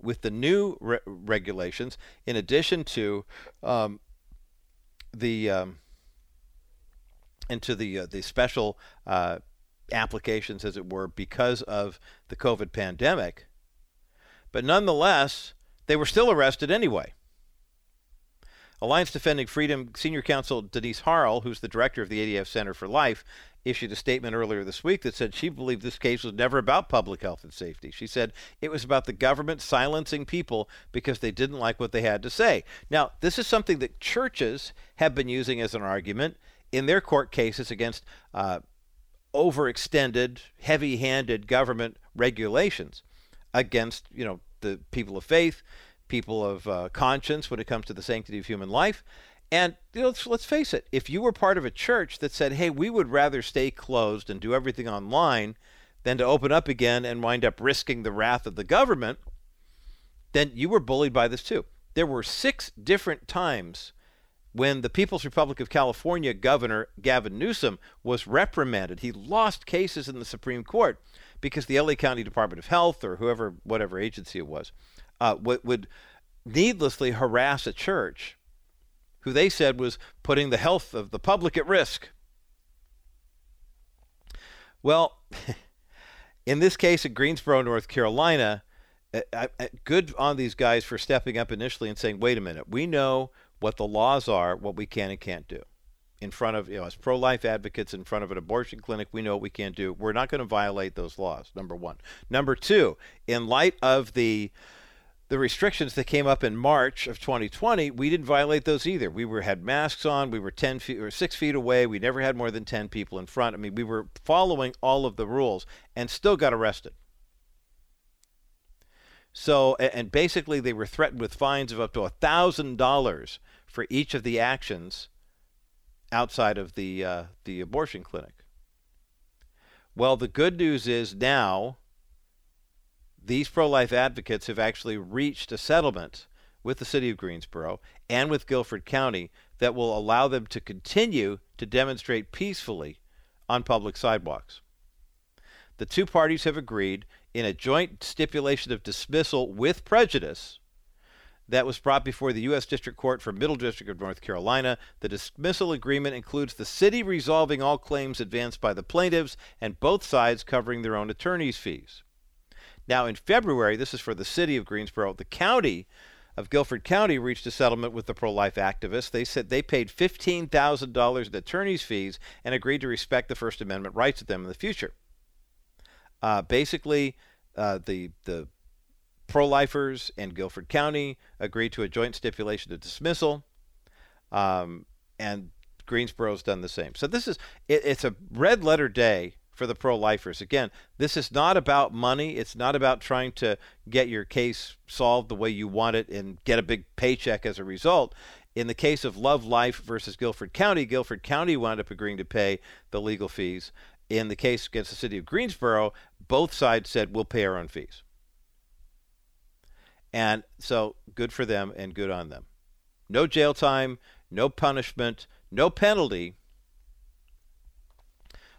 with the new re- regulations, in addition to um, the um, the uh, the special uh, applications, as it were, because of the COVID pandemic. But nonetheless, they were still arrested anyway. Alliance Defending Freedom Senior Counsel Denise Harle, who's the director of the ADF Center for Life, issued a statement earlier this week that said she believed this case was never about public health and safety. She said it was about the government silencing people because they didn't like what they had to say. Now, this is something that churches have been using as an argument in their court cases against uh, overextended, heavy-handed government regulations against, you know, the people of faith, people of uh, conscience when it comes to the sanctity of human life. And you know, let's, let's face it, if you were part of a church that said, hey, we would rather stay closed and do everything online than to open up again and wind up risking the wrath of the government, then you were bullied by this too. There were six different times when the People's Republic of California Governor Gavin Newsom was reprimanded. He lost cases in the Supreme Court because the LA County Department of Health or whoever, whatever agency it was, uh, would, needlessly harass a church who they said was putting the health of the public at risk. Well, <laughs> in this case at Greensboro, North Carolina, good on these guys for stepping up initially and saying, wait a minute, we know what the laws are, what we can and can't do. In front of, you know, as pro life advocates in front of an abortion clinic, we know what we can't do. We're not going to violate those laws, number one. Number two, in light of the the restrictions that came up in March of 2020, we didn't violate those either. We were had masks on. We were 10 feet or six feet away. We never had more than 10 people in front. I mean, we were following all of the rules and still got arrested. So, and basically, they were threatened with fines of up to a thousand dollars for each of the actions outside of the uh, the abortion clinic. Well, the good news is now these pro-life advocates have actually reached a settlement with the city of Greensboro and with Guilford County that will allow them to continue to demonstrate peacefully on public sidewalks. The two parties have agreed in a joint stipulation of dismissal with prejudice that was brought before the U.S. District Court for Middle District of North Carolina. The dismissal agreement includes the city resolving all claims advanced by the plaintiffs and both sides covering their own attorney's fees. Now, in February, this is for the city of Greensboro, the county of Guilford County reached a settlement with the pro life activists. They said they paid $15,000 in attorney's fees and agreed to respect the First Amendment rights of them in the future. Uh, basically, uh, the, the pro lifers and Guilford County agreed to a joint stipulation of dismissal, um, and Greensboro's done the same. So this is it, it's a red letter day for the pro lifers. Again, this is not about money. It's not about trying to get your case solved the way you want it and get a big paycheck as a result. In the case of Love Life versus Guilford County, Guilford County wound up agreeing to pay the legal fees. In the case against the city of Greensboro, both sides said we'll pay our own fees. And so good for them and good on them. No jail time, no punishment, no penalty.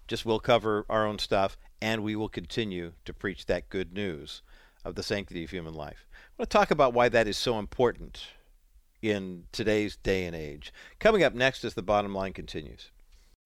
Just we'll cover our own stuff, and we will continue to preach that good news of the sanctity of human life. I want to talk about why that is so important in today's day and age. Coming up next as the bottom line continues.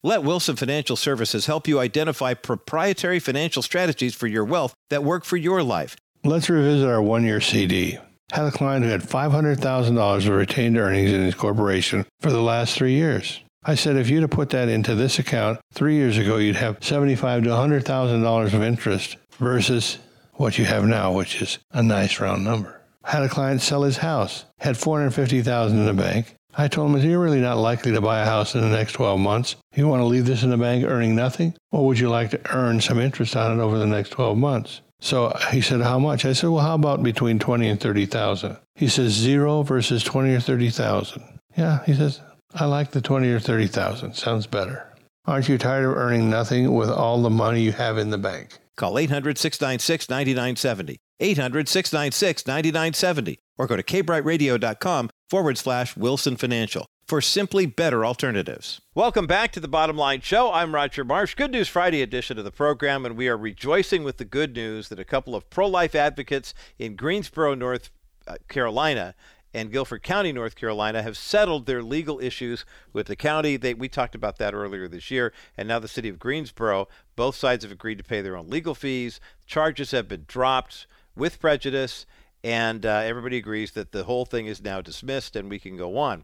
Let Wilson Financial Services help you identify proprietary financial strategies for your wealth that work for your life. Let's revisit our one year CD. Had a client who had $500,000 of retained earnings in his corporation for the last three years. I said if you'd have put that into this account three years ago, you'd have seventy-five to hundred thousand dollars of interest versus what you have now, which is a nice round number. Had a client sell his house, had four hundred fifty thousand in the bank. I told him, "You're really not likely to buy a house in the next twelve months. You want to leave this in the bank earning nothing, or would you like to earn some interest on it over the next twelve months?" So he said, "How much?" I said, "Well, how about between twenty and thirty thousand? He says zero versus twenty or thirty thousand. Yeah, he says I like the 20 or 30,000. Sounds better. Aren't you tired of earning nothing with all the money you have in the bank? Call 800 696 9970. 800 696 9970. Or go to kbrightradio.com forward slash Wilson Financial for simply better alternatives. Welcome back to the Bottom Line Show. I'm Roger Marsh. Good News Friday edition of the program, and we are rejoicing with the good news that a couple of pro life advocates in Greensboro, North uh, Carolina, and Guilford County, North Carolina, have settled their legal issues with the county. They, we talked about that earlier this year, and now the city of Greensboro. Both sides have agreed to pay their own legal fees. Charges have been dropped with prejudice, and uh, everybody agrees that the whole thing is now dismissed and we can go on.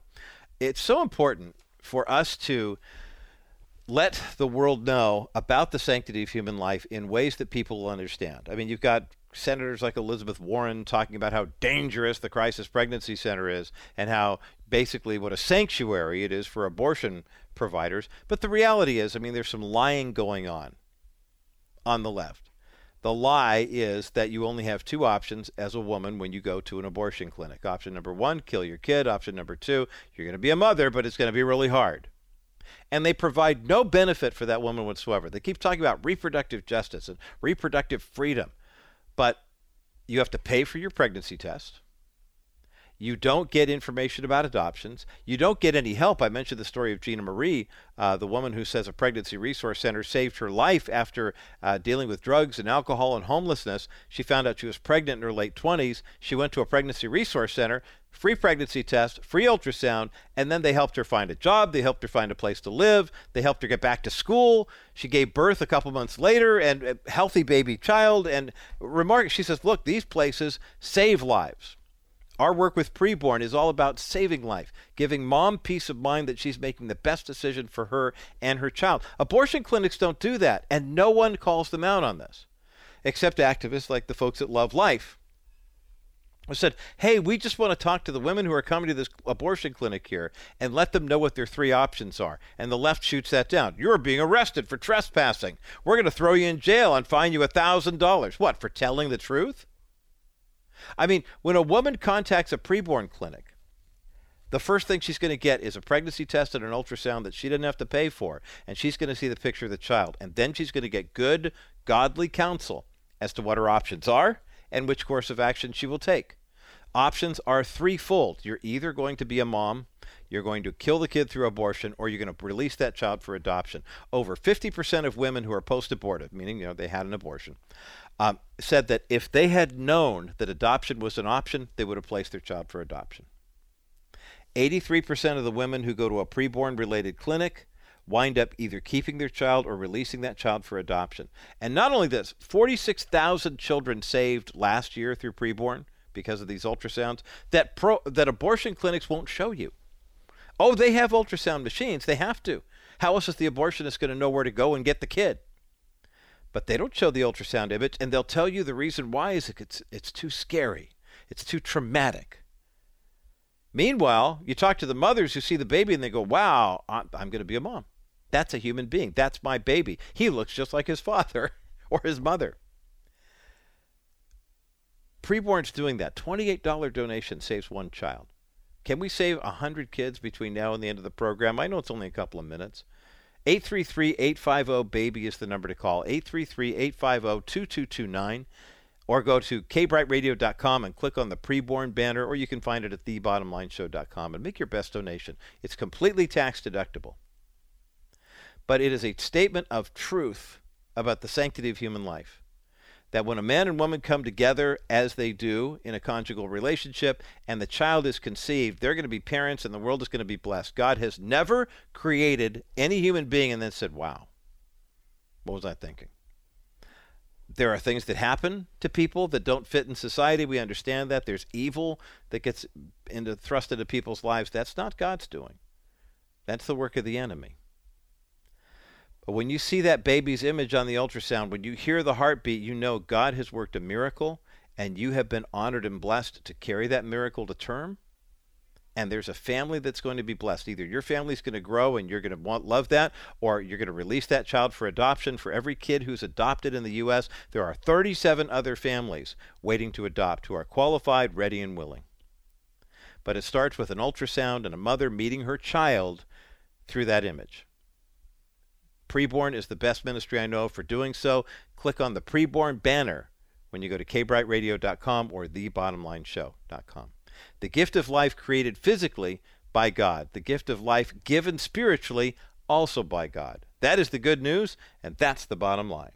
It's so important for us to let the world know about the sanctity of human life in ways that people will understand. I mean, you've got senators like Elizabeth Warren talking about how dangerous the crisis pregnancy center is and how basically what a sanctuary it is for abortion providers. But the reality is, I mean, there's some lying going on on the left. The lie is that you only have two options as a woman when you go to an abortion clinic. Option number one, kill your kid. Option number two, you're going to be a mother, but it's going to be really hard. And they provide no benefit for that woman whatsoever. They keep talking about reproductive justice and reproductive freedom. But you have to pay for your pregnancy test. You don't get information about adoptions. You don't get any help. I mentioned the story of Gina Marie, uh, the woman who says a pregnancy resource center saved her life after uh, dealing with drugs and alcohol and homelessness. She found out she was pregnant in her late 20s. She went to a pregnancy resource center, free pregnancy test, free ultrasound, and then they helped her find a job. They helped her find a place to live. They helped her get back to school. She gave birth a couple months later and a healthy baby child. And remark, she says, look, these places save lives. Our work with preborn is all about saving life, giving mom peace of mind that she's making the best decision for her and her child. Abortion clinics don't do that, and no one calls them out on this, except activists like the folks at Love Life. who said, hey, we just want to talk to the women who are coming to this abortion clinic here and let them know what their three options are. And the left shoots that down. You're being arrested for trespassing. We're going to throw you in jail and fine you a $1,000. What, for telling the truth? I mean, when a woman contacts a preborn clinic, the first thing she's going to get is a pregnancy test and an ultrasound that she didn't have to pay for, and she's going to see the picture of the child. And then she's going to get good, godly counsel as to what her options are and which course of action she will take. Options are threefold. You're either going to be a mom, you're going to kill the kid through abortion, or you're going to release that child for adoption. Over 50% of women who are post abortive, meaning you know they had an abortion, um, said that if they had known that adoption was an option, they would have placed their child for adoption. 83% of the women who go to a preborn related clinic wind up either keeping their child or releasing that child for adoption. And not only this, 46,000 children saved last year through preborn because of these ultrasounds that pro, that abortion clinics won't show you. Oh, they have ultrasound machines. They have to. How else is the abortionist going to know where to go and get the kid? but they don't show the ultrasound image, and they'll tell you the reason why is it's it's too scary, it's too traumatic. Meanwhile, you talk to the mothers who see the baby and they go, "Wow, I'm, I'm going to be a mom. That's a human being. That's my baby. He looks just like his <laughs> father or his mother." Preborn's doing that. $28 donation saves one child. Can we save 100 kids between now and the end of the program? I know it's only a couple of minutes. 833-850-BABY is the number to call. 833-850-2229. Or go to kbrightradio.com and click on the preborn banner, or you can find it at thebottomlineshow.com and make your best donation. It's completely tax deductible. but it is a statement of truth about the sanctity of human life. That when a man and woman come together as they do in a conjugal relationship and the child is conceived, they're going to be parents and the world is going to be blessed. God has never created any human being and then said, wow, what was I thinking? There are things that happen to people that don't fit in society. We understand that. There's evil that gets into thrust into people's lives. That's not God's doing. That's the work of the enemy. But when you see that baby's image on the ultrasound, when you hear the heartbeat, you know God has worked a miracle and you have been honored and blessed to carry that miracle to term. And there's a family that's going to be blessed. Either your family's going to grow and you're going to want love that, or you're going to release that child for adoption. For every kid who's adopted in the U.S., there are 37 other families waiting to adopt who are qualified, ready, and willing. But it starts with an ultrasound and a mother meeting her child through that image. Preborn is the best ministry I know for doing so. Click on the Preborn banner when you go to kbrightradio.com or thebottomlineshow.com. The gift of life created physically by God, the gift of life given spiritually also by God. That is the good news, and that's the bottom line.